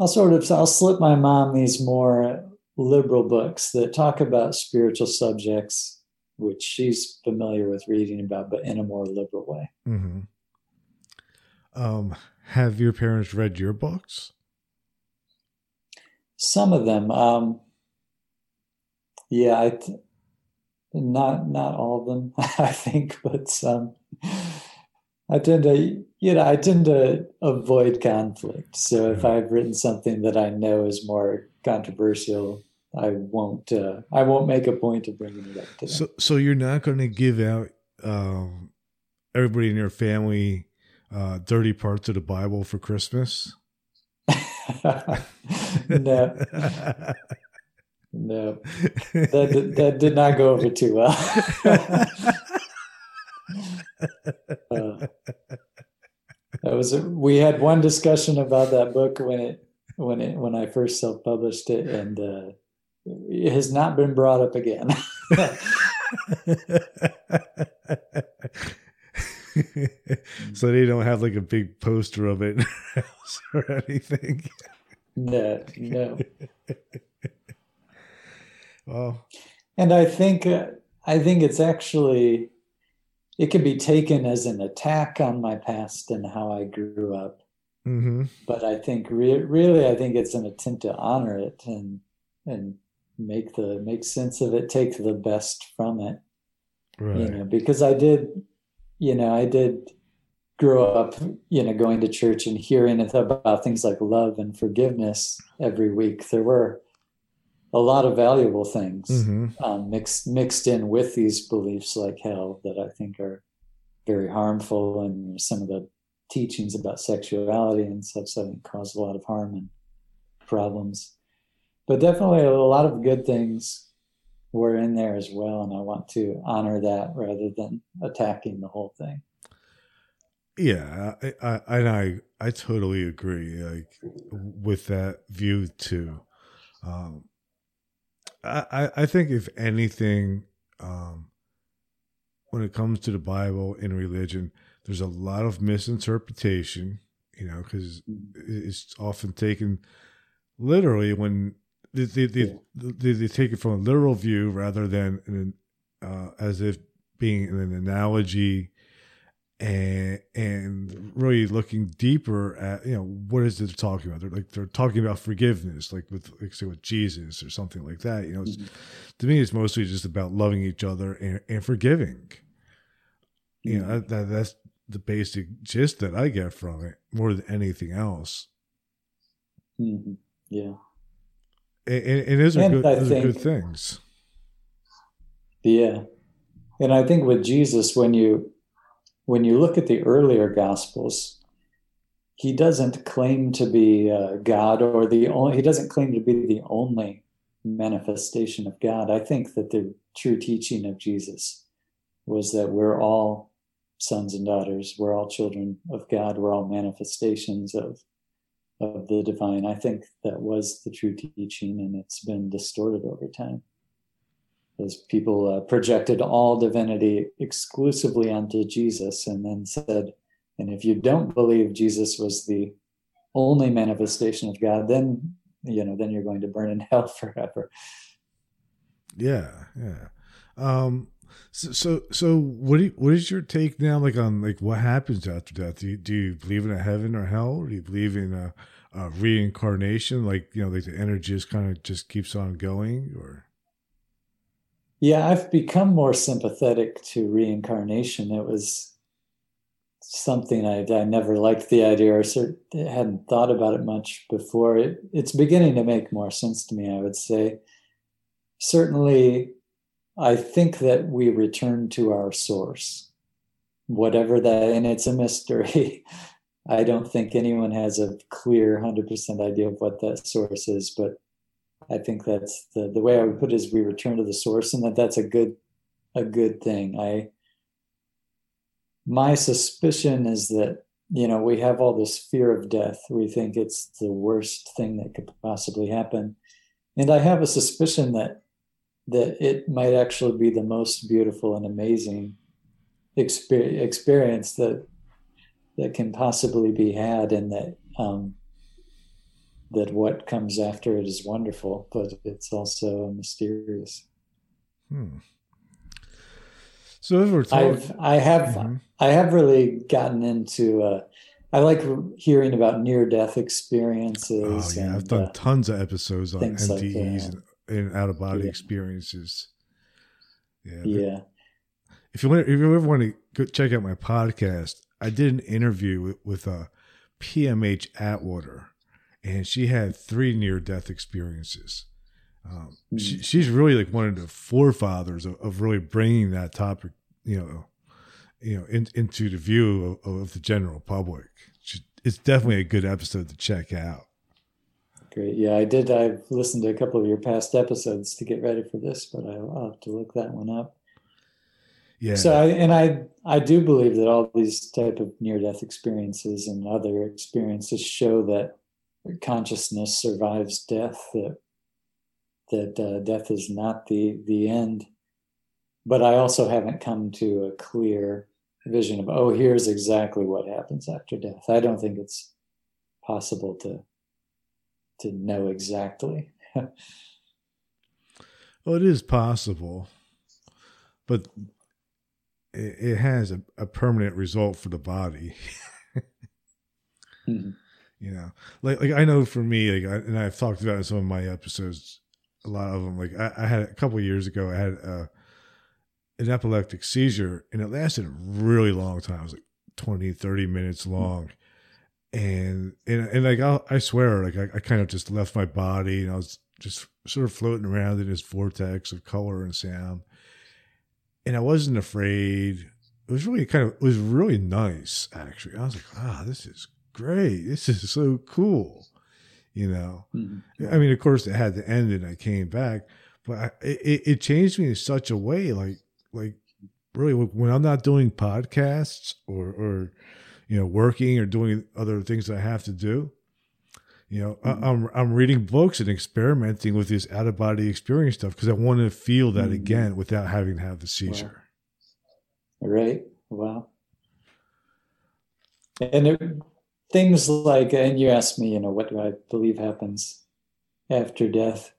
I'll sort of I'll slip my mom these more liberal books that talk about spiritual subjects which she's familiar with reading about, but in a more liberal way. Mm-hmm. Um, have your parents read your books? Some of them. Um, yeah, I, not not all of them, <laughs> I think, but some. I tend to, you know, I tend to avoid conflict. So if I've written something that I know is more controversial, I won't. Uh, I won't make a point of bringing it up to them. So, so you're not going to give out um, everybody in your family uh, dirty parts of the Bible for Christmas? <laughs> no, <laughs> no, that did, that did not go over too well. <laughs> uh, that was a, we had one discussion about that book when it when it when I first self published it, and uh, it has not been brought up again. <laughs> so they don't have like a big poster of it <laughs> or anything. No, no. well, and I think uh, I think it's actually it can be taken as an attack on my past and how I grew up. mm-hmm. But I think re- really, I think it's an attempt to honor it and and make the make sense of it, take the best from it. right. You know, because I did, you know, I did grow up, you know, going to church and hearing about things like love and forgiveness every week. There were a lot of valuable things hmm um, mixed mixed in with these beliefs like hell that I think are very harmful, and some of the teachings about sexuality and such that cause a lot of harm and problems. But definitely, a lot of good things were in there as well, and I want to honor that rather than attacking the whole thing. Yeah, I, I, and I, I totally agree. Like with that view too. Um, I, I- think if anything, um, when it comes to the Bible and religion, there's a lot of misinterpretation. You know, because it's often taken literally when they they, they, they, they take it from a literal view rather than an, uh, as if being an analogy and and really looking deeper at you know what is it they're talking about they're like they're talking about forgiveness like with like say with jesus or something like that you know it's, Mhm. to me it's mostly just about loving each other and, and forgiving you know that, that that's the basic gist that i get from it more than anything else Mhm. Yeah. and, and, and those are good I those are good things Yeah. And I think with Jesus, when you when you look at the earlier gospels, he doesn't claim to be uh, God or the only he doesn't claim to be the only manifestation of God. I think that the true teaching of Jesus was that we're all sons and daughters, we're all children of God, we're all manifestations of of the divine. I think that was the true teaching, and it's been distorted over time as people uh, projected all divinity exclusively onto Jesus and then said, and if you don't believe Jesus was the only manifestation of God, then you know, then you're going to burn in <laughs> hell forever. Yeah, yeah. Um, so, so, so what you, what is your take now, like on like what happens after death? Do you, do you believe in a heaven or hell? Or do you believe in a, a reincarnation? Like you know, like the energy just kind of just keeps on going, or Yeah, I've become more sympathetic to reincarnation. It was something I, I never liked the idea or cert- hadn't thought about it much before. It, it's beginning to make more sense to me, I would say. Certainly, I think that we return to our source, whatever that, and it's a mystery. <laughs> I don't think anyone has a clear 100% idea of what that source is, but I think that's the, the way I would put it is we return to the source and that that's a good a good thing. I my suspicion is that you know we have all this fear of death. We think it's the worst thing that could possibly happen. And I have a suspicion that that it might actually be the most beautiful and amazing experience, that that can possibly be had and that um, that what comes after it is wonderful, but it's also mysterious. hmm. So we're talking, I've I have Mhm. I have really gotten into. Uh, I like hearing about near death experiences. oh yeah, I've done uh, tons of episodes on things like NDEs and, and out of body Yeah. experiences. Yeah. Yeah. If you want, if you ever want to go check out my podcast, I did an interview with, with uh, PMH Atwater, and she had three near death experiences. Um, Hmm. she, she's really like one of the forefathers of, of really bringing that topic, you know, you know, in, into the view of, of the general public. She, it's definitely a good episode to check out. Great. Yeah, I did. I've listened to a couple of your past episodes to get ready for this, but I'll, I'll have to look that one up. Yeah. So, I, and I, I do believe that all these type of near-death experiences and other experiences show that consciousness survives death. That that uh, death is not the the end. But I also haven't come to a clear vision of oh, here's exactly what happens after death. I don't think it's possible to to know exactly. <laughs> Well, it is possible, but it, it has a, a permanent result for the body. <laughs> Mhm. You know, like like I know for me, like, I, and I've talked about in some of my episodes, a lot of them. Like I, I had a couple of years ago, I had a, an epileptic seizure, and it lasted a really long time. It was like 20, 30 minutes long. And and and like I'll, I swear, like I, I kind of just left my body, and I was just sort of floating around in this vortex of color and sound. And I wasn't afraid. It was really kind of it was really nice actually. I was like, ah, this is great. This is so cool. You know. Mhm. I mean, of course, it had to end, and I came back, but I, it, it changed me in such a way, like like really when I'm not doing podcasts or or you know working or doing other things that I have to do. You know, Mhm. I, I'm I'm reading books and experimenting with this out of body experience stuff because I want to feel that Mhm. again without having to have the seizure. Right. Wow. And it, things like, and you asked me, you know, what do I believe happens after death?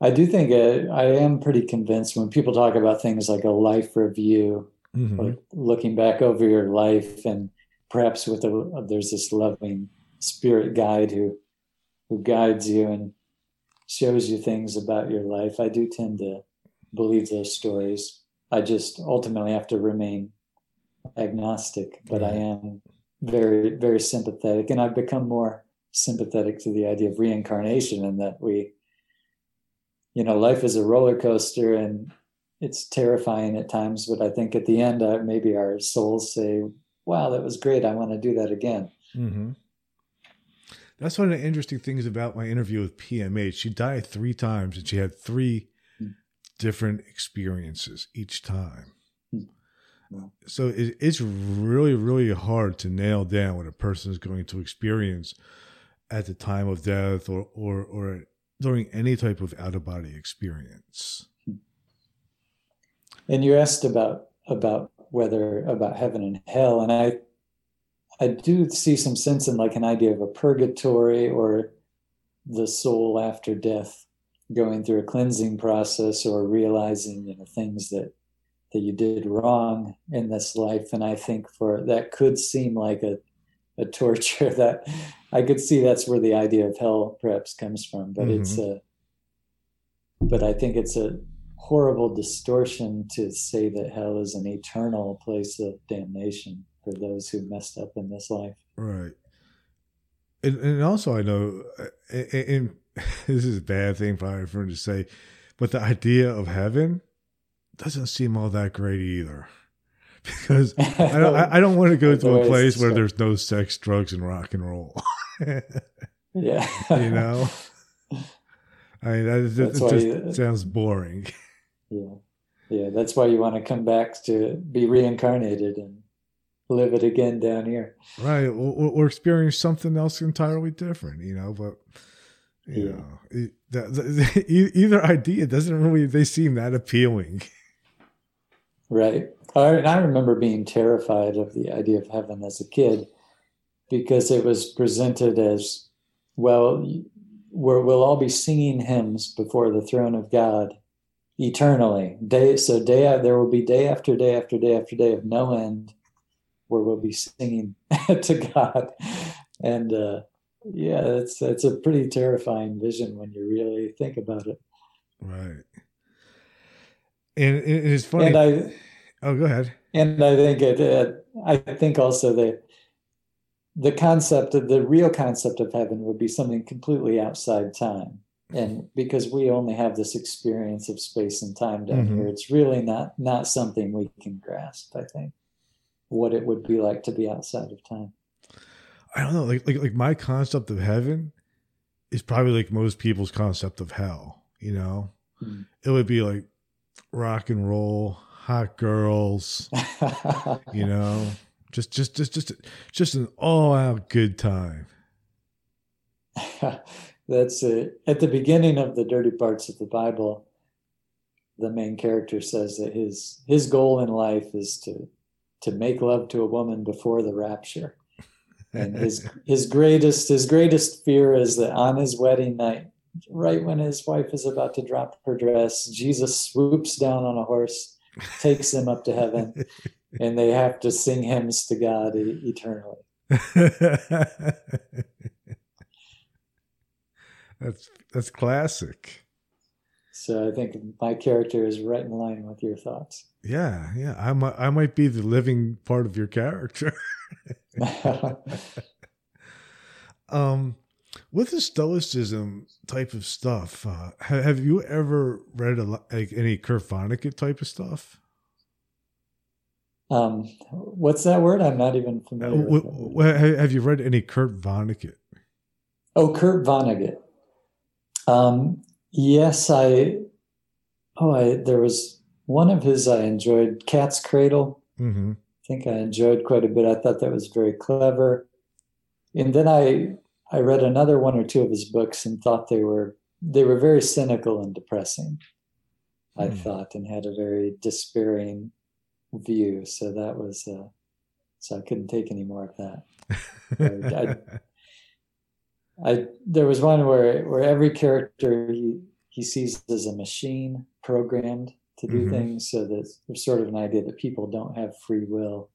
I do think uh, I am pretty convinced when people talk about things like a life review, Mhm. like looking back over your life, and perhaps with a there's this loving spirit guide who who guides you and shows you things about your life. I do tend to believe those stories. I just ultimately have to remain agnostic, but I am very, very sympathetic. And I've become more sympathetic to the idea of reincarnation and that we, you know, life is a roller coaster and it's terrifying at times, but I think at the end, uh, maybe our souls say, wow, that was great. I want to do that again. Mm-hmm. That's one of the interesting things about my interview with PMH. She died three times and she had three Mm. different experiences each time. So it, it's really, really hard to nail down what a person is going to experience at the time of death or, or, or during any type of out of body experience. And you asked about about whether about heaven and hell, and I I do see some sense in like an idea of a purgatory or the soul after death going through a cleansing process or realizing you know things that that you did wrong in this life and i think for that could seem like a, a torture <laughs> that i could see that's where the idea of hell perhaps comes from but it's a but i think it's a horrible distortion to say that hell is an eternal place of damnation for those who messed up in this life Right. And, and also, I know, uh, and, and <laughs> this is a bad thing probably for him to say, but the idea of heaven doesn't seem all that great either. <laughs> Because I don't, I don't want to go <laughs> to a place where there's no sex, drugs, and rock and roll. <laughs> yeah you know, I mean, that, that just you- uh, sounds boring. Yeah. Yeah. That's why you want to come back to be reincarnated and live it again down here. Right. Or, or experience something else entirely different, you know, but. You Yeah. know, that, that- either idea doesn't really. They seem that appealing. Right. I, I remember being terrified of the idea of heaven as a kid because it was presented as well, we're, we'll all be singing hymns before the throne of God eternally. Day, so day there will be day after day after day after day of no end where we'll be singing <laughs> to God. And uh, yeah, it's it's a pretty terrifying vision when you really think about it. Right. And, and it's funny. And I, oh, go ahead. And I think it. Uh, I think also the the concept of the real concept of heaven would be something completely outside time, and because we only have this experience of space and time down Mhm. here, it's really not not something we can grasp. I think what it would be like to be outside of time. I don't know. Like like like my concept of heaven is probably like most people's concept of hell. You know, Mm. it would be like rock and roll, hot girls. <laughs> You know, just just just just just an all out good time. <laughs> That's it. At the beginning of the dirty parts of the Bible, the main character says that his his goal in life is to to make love to a woman before the rapture. And his <laughs> his greatest his greatest fear is that on his wedding night, right when his wife is about to drop her dress, Jesus swoops down on a horse, takes him up to heaven, <laughs> and they have to sing hymns to God e- eternally. <laughs> that's that's classic. So I think my character is right in line with your thoughts. Yeah, yeah. I might I might be the living part of your character. <laughs> um, with the Stoicism type of stuff, uh, have, have you ever read a, like any Kurt Vonnegut type of stuff? um, what's that word? I'm not even Uh, familiar with. w- have have you read any Kurt Vonnegut? Oh, Kurt Vonnegut. Um, yes, I. Oh, I there was one of his I enjoyed, Cat's Cradle. Mm-hmm. I think I enjoyed quite a bit. I thought that was very clever. And then I I read another one or two of his books and thought they were they were very cynical and depressing. I Hmm. thought and had a very despairing view. So that was uh, so I couldn't take any more of that. I- <laughs> I there was one where where every character he he sees as a machine programmed to do Mhm. things, so that there's sort of an idea that people don't have free will,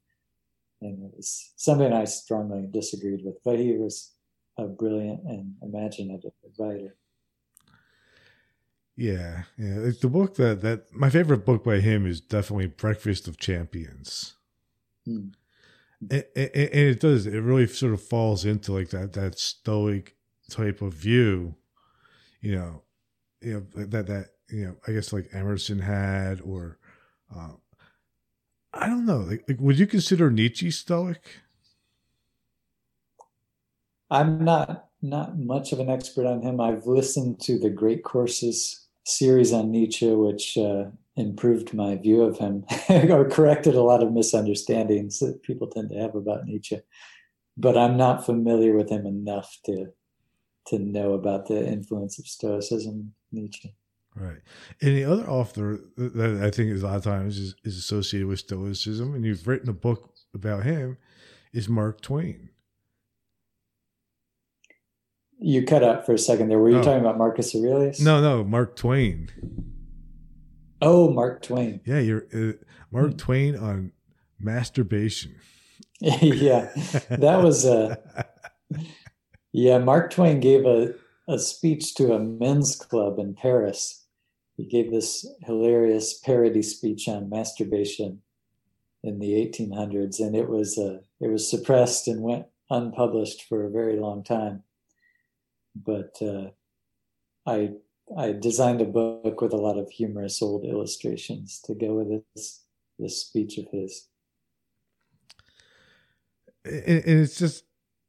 and it was something I strongly disagreed with. But he was a brilliant and imaginative writer. Yeah, yeah. Like the book that that my favorite book by him is definitely Breakfast of Champions. Hmm. And, and, and it does. It really sort of falls into like that that stoic type of view, you know, you know that that you know I guess like Emerson had, or uh, I don't know. Like, like, would you consider Nietzsche stoic? I'm not not much of an expert on him. I've listened to the Great Courses series on Nietzsche, which uh, improved my view of him <laughs> or corrected a lot of misunderstandings that people tend to have about Nietzsche. But I'm not familiar with him enough to to know about the influence of Stoicism, Nietzsche. Right. And the other author that I think is a lot of times is, is associated with Stoicism, and you've written a book about him, is Mark Twain. You cut out for a second there. Were you Oh. talking about Marcus Aurelius? No, no, Mark Twain. Oh, Mark Twain. Yeah, you're uh, Mark Hmm. Twain on masturbation. <laughs> yeah, that was uh, <laughs> Yeah, Mark Twain gave a, a speech to a men's club in Paris. He gave this hilarious parody speech on masturbation in the 1800s, and it was uh, it was suppressed and went unpublished for a very long time. But uh, I I designed a book with a lot of humorous old illustrations to go with this this speech of his. and, it's just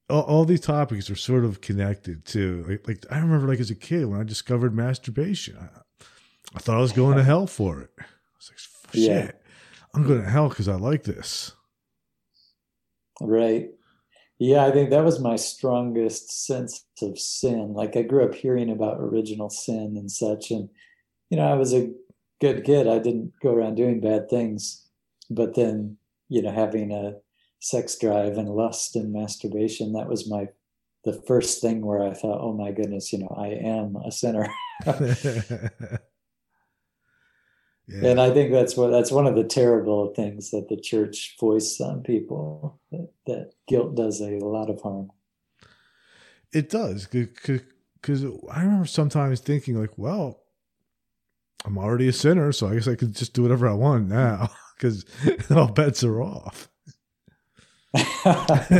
all, all these topics are sort of connected too. Like, like I remember, like as a kid when I discovered masturbation, I, I thought I was going to hell for it. I was like, shit, Yeah. I'm going to hell because I like this. Right. Yeah, I think that was my strongest sense of sin. Like I grew up hearing about original sin and such, and you know, I was a good kid. I didn't go around doing bad things, but then, you know, having a sex drive and lust and masturbation, that was my the first thing where I thought, oh my goodness, you know, I am a sinner. <laughs> <laughs> <laughs> yeah. And I think that's what that's one of the terrible things that the church foists on people. That, that guilt does a lot of harm. It does because I remember sometimes thinking like, well, I'm already a sinner, so I guess I could just do whatever I want now <laughs> because <laughs> all bets are off. <laughs> uh,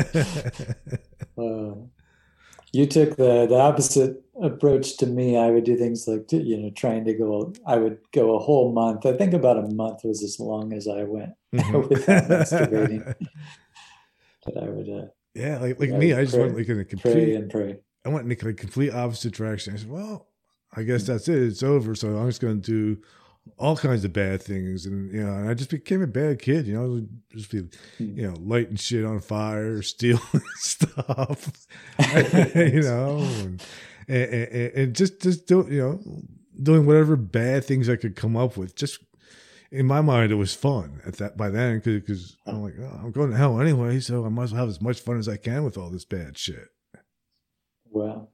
you took the the opposite approach to me. I would do things like you know trying to go. I would go a whole month. I think about a month was as long as I went <laughs> mm-hmm. without masturbating. <laughs> But I would. Uh, yeah, like like me, I just pray, went like in a complete pray and pray. I went in a complete opposite direction. I said, well, I guess that's it. It's over. So I'm just going to do all kinds of bad things, and you know, and I just became a bad kid. You know, just be, hmm. you know, lighting shit on fire, <laughs> stealing <laughs> stuff, <laughs> you know, and, and, and, just just doing you know, doing whatever bad things I could come up with. Just in my mind, it was fun at that by then because I'm oh. like, oh, I'm going to hell anyway, so I must have as much fun as I can with all this bad shit. Well,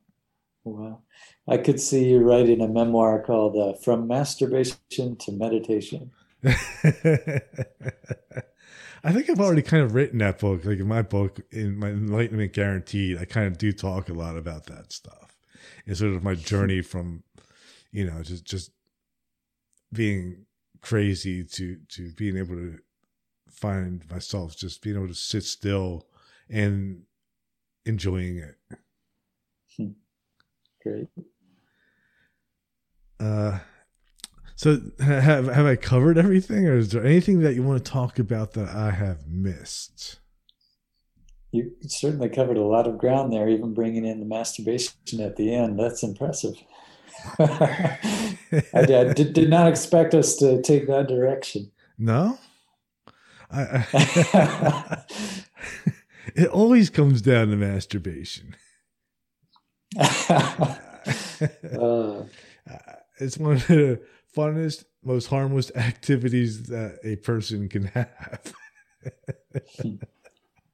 well, I could see you writing a memoir called uh, "From Masturbation to Meditation." <laughs> I think I've already kind of written that book. Like in my book, in my Enlightenment Guaranteed, I kind of do talk a lot about that stuff. It's sort of my journey <laughs> from, you know, just just being crazy to to being able to find myself, just being able to sit still and enjoying it. Great. Uh, so have have I covered everything, or is there anything that you want to talk about that I have missed? You certainly covered a lot of ground there, even bringing in the masturbation at the end. That's impressive. <laughs> I, I did, did, not expect us to take that direction. No, I, I <laughs> it always comes down to masturbation. <laughs> uh, it's one of the funnest, most harmless <laughs> activities that a person can have. <laughs>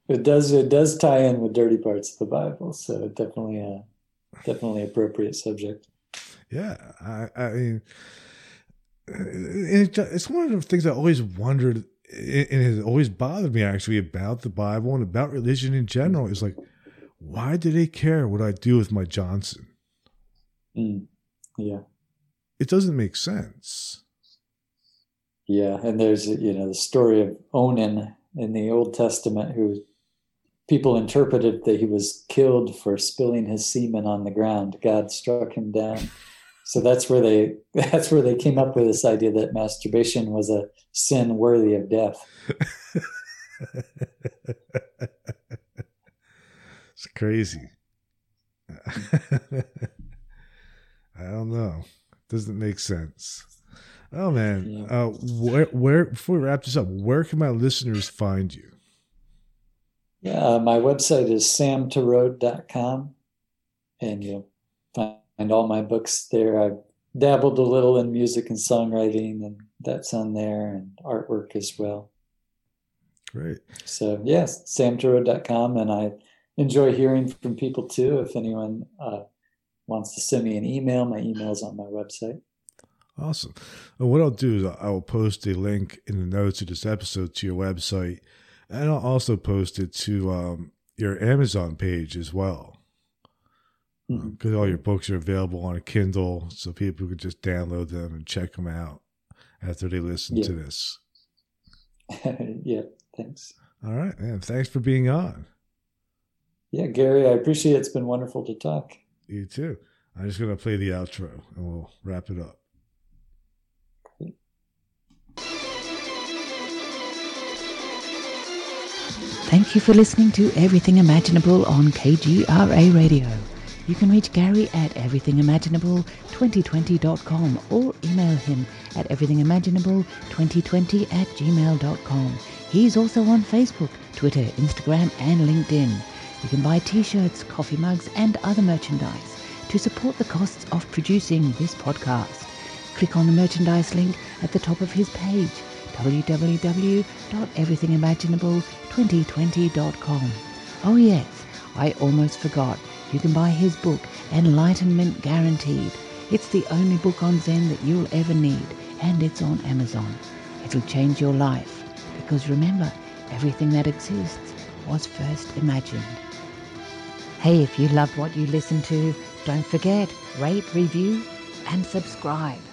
it does. It does tie in with dirty parts of the Bible, so definitely a definitely appropriate subject. Yeah, I, I mean, it's one of the things I always wondered, and it has always bothered me actually about the Bible and about religion in general. Is like, why do they care what I do with my Johnson? Mm, yeah it doesn't make sense. Yeah, and there's you know the story of Onan in the Old Testament, who people interpreted that he was killed for spilling his semen on the ground. God struck him down. So that's where they <laughs> that's where they came up with this idea that masturbation was a sin worthy of death. <laughs> crazy. <laughs> I don't know. Doesn't make sense. Oh man, uh, where where before we wrap this up, where can my listeners find you? Yeah, my website is samtorode.com and you'll find all my books there. I've dabbled a little in music and songwriting, and that's on there, and artwork as well. Great. So yes, samtorode.com, and I enjoy hearing from people too. If anyone uh, wants to send me an email, my email is on my website. Awesome. And what I'll do is I will post a link in the notes of this episode to your website, and I'll also post it to um, your Amazon page as well. Because mm-hmm. all your books are available on a Kindle, so people can just download them and check them out after they listen yeah. to this. <laughs> yeah, thanks. All right, man. Thanks for being on. Yeah, Gary, I appreciate it. It's been wonderful to talk. You too. I'm just going to play the outro and we'll wrap it up. Thank you for listening to Everything Imaginable on KGRA Radio. You can reach Gary at everythingimaginable2020.com or email him at everythingimaginable2020 at gmail.com. He's also on Facebook, Twitter, Instagram, and LinkedIn. You can buy t-shirts, coffee mugs, and other merchandise to support the costs of producing this podcast. Click on the merchandise link at the top of his page, www.everythingimaginable2020.com. Oh yes, I almost forgot. You can buy his book, Enlightenment Guaranteed. It's the only book on Zen that you'll ever need, and it's on Amazon. It'll change your life, because remember, everything that exists was first imagined. Hey, if you loved what you listened to, don't forget, rate, review, and subscribe.